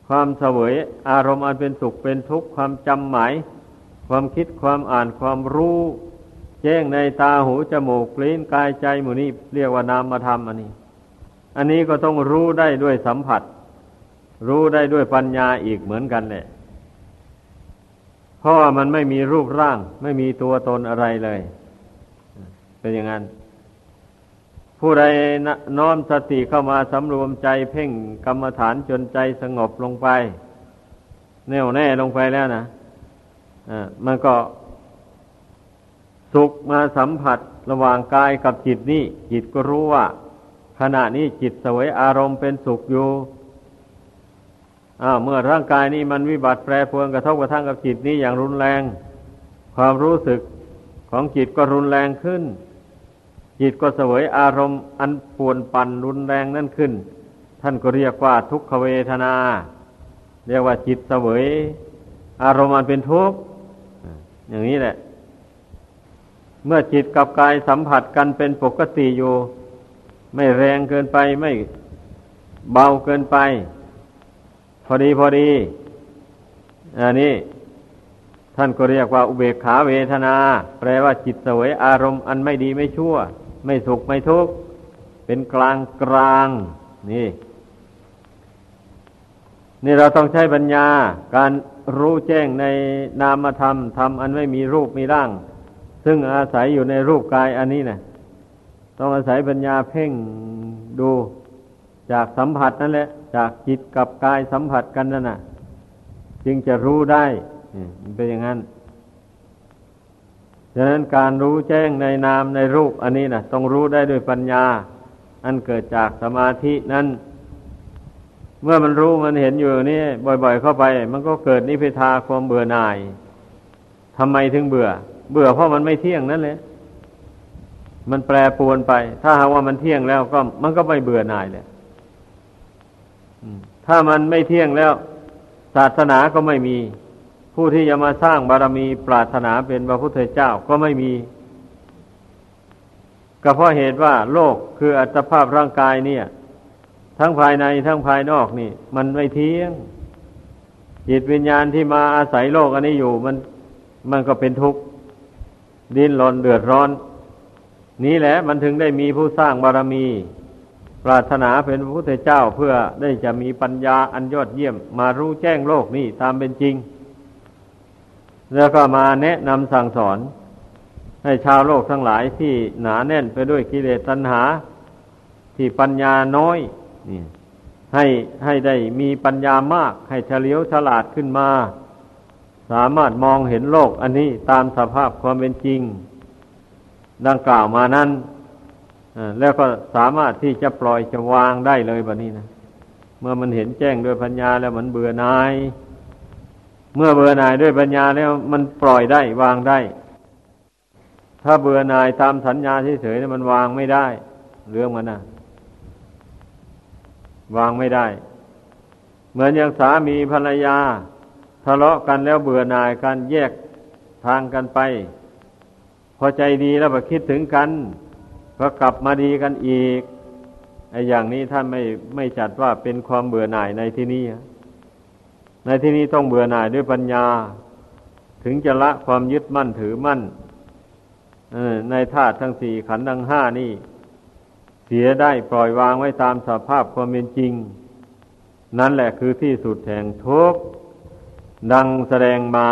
ความเสวยอารมณ์อันเป็นสุขเป็นทุกข์ความจำหมาย ความคิดความอ่านความรู้ แจ้งในตาหูจมูกลิ้นกายใจหมู่นี้เรียกว่านามธรรมอันนี้ อันนี้ก็ต้องรู้ได้ด้วยสัมผัส รู้ได้ด้วยปัญญาอีกเหมือนกันแหละเพราะว่ามันไม่มีรูปร่าง ไม่มีตัวตนอะไรเลย เป็นอย่างนั้น ผู้ใดน้อมสติเข้ามาสำรวมใจเพ่งกรรมฐานจนใจสงบลงไป แน่วแน่ลงไปแล้วนะอ่ามันก็สุขมาสัมผัสระหว่างกายกับจิตนี่จิตก็รู้ว่า ขณะนี้จิตสวยอารมณ์เป็นสุขอยู่อเมื่อร่างกายนี้มันวิบัติแปรปรวนกระทบกระทั่งกับจิตนี้อย่างรุนแรง ความรู้สึกของจิตก็รุนแรงขึ้น จิตก็เสวยอารมณ์อันปวนปั่นรุนแรงนั่นขึ้น ท่านก็เรียกว่าทุกขเวทนา เรียกว่าจิตเสวย อารมณ์อันเป็นทุกข์อย่างนี้แหละ เมื่อจิตกับกายสัมผัสกันเป็นปกติอยู่ ไม่แรงเกินไปไม่เบาเกินไป พอดีพอดีอันนี้ท่านก็เรียกว่าอุเบกขาเวทนา แปลว่าจิตเสวยอารมณ์อันไม่ดีไม่ชั่ว ไม่สุขไม่ทุกข์เป็นกลางกลาง นี่ นี่เราต้องใช้ปัญญา การรู้แจ้งในนามธรรมธรรมอันไม่มีรูปมีร่าง ซึ่งอาศัยอยู่ในรูปกายอันนี้นะต้องอาศัยปัญญาเพ่งดูจากสัมผัสนั่นแหละ จากจิตกับกายสัมผัสกันนั่นน่ะ จึงจะรู้ได้มันเป็นอย่างนั้น ฉะนั้นการรู้แจ้งในนามในรูปอันนี้นะต้องรู้ได้ด้วยปัญญา อันเกิดจากสมาธินั้น เมื่อมันรู้มันเห็นอยู่นี่บ่อย ๆ เข้าไป มันก็เกิดนิพพิทาความเบื่อหน่ายทำไมถึงเบื่อ เบื่อเพราะมันไม่เที่ยงนั่นแหละมันแปรปวนไป ถ้าหากว่ามันเที่ยงแล้วก็มันก็ไม่เบื่อหน่ายเลยถ้ามันไม่เที่ยงแล้ว ศาสนาก็ไม่มี ผู้ที่จะมาสร้างบารมีปรารถนาเป็นพระพุทธเจ้าก็ไม่มีก็เพราะเหตุว่าโลกคืออัตภาพร่างกายเนี่ย ทั้งภายในทั้งภายนอกนี่ มันไม่เที่ยง จิตวิญญาณที่มาอาศัยโลกอันนี้อยู่ มันมันก็เป็นทุกข์ดิ้นรนเดือดร้อน นี้แหละมันถึงได้มีผู้สร้างบารมี ปรารถนาเป็นพระพุทธเจ้าเพื่อได้จะมีปัญญาอันยอดเยี่ยมมารู้แจ้งโลกนี่ตามเป็นจริง แล้วก็มาแนะนำสั่งสอน ให้ชาวโลกทั้งหลายที่หนาแน่นไปด้วยกิเลสตัณหา ที่ปัญญาน้อยนี่ให้ให้ได้มีปัญญามาก ให้เฉลียวฉลาดขึ้นมา สามารถมองเห็นโลกอันนี้ตามสภาพความเป็นจริง ดังกล่าวมานั้นแล้วก็สามารถที่จะปล่อยจะวางได้เลยแบบนี้นะ เมื่อมันเห็นแจ้งด้วยปัญญาแล้วมันเบื่อนาย เมื่อเบื่อหน่ายด้วยปัญญาแล้วมันปล่อยได้วางได้ ถ้าเบื่อหน่ายตามสัญญาเฉยๆมันวางไม่ได้ เรื่องมันนะวางไม่ได้ เหมือนอย่างสามีภรรยาทะเลาะกันแล้วเบื่อหน่ายกันแยกทางกันไป พอใจดีแล้วก็คิดถึงกัน ก็กลับมาดีกันอีกไอ้อย่างนี้ท่านไม่ไม่จัดว่าเป็นความเบื่อหน่ายในที่นี้ ในที่นี้ต้องเบื่อหน่ายด้วยปัญญา ถึงจะละความยึดมั่นถือมั่นในธาตุทั้งสี่ขันธ์ทั้งห้านี่ เสียได้ปล่อยวางไว้ตามสภาพความเป็นจริง นั่นแหละคือที่สุดแห่งทุกข์ดังแสดงมา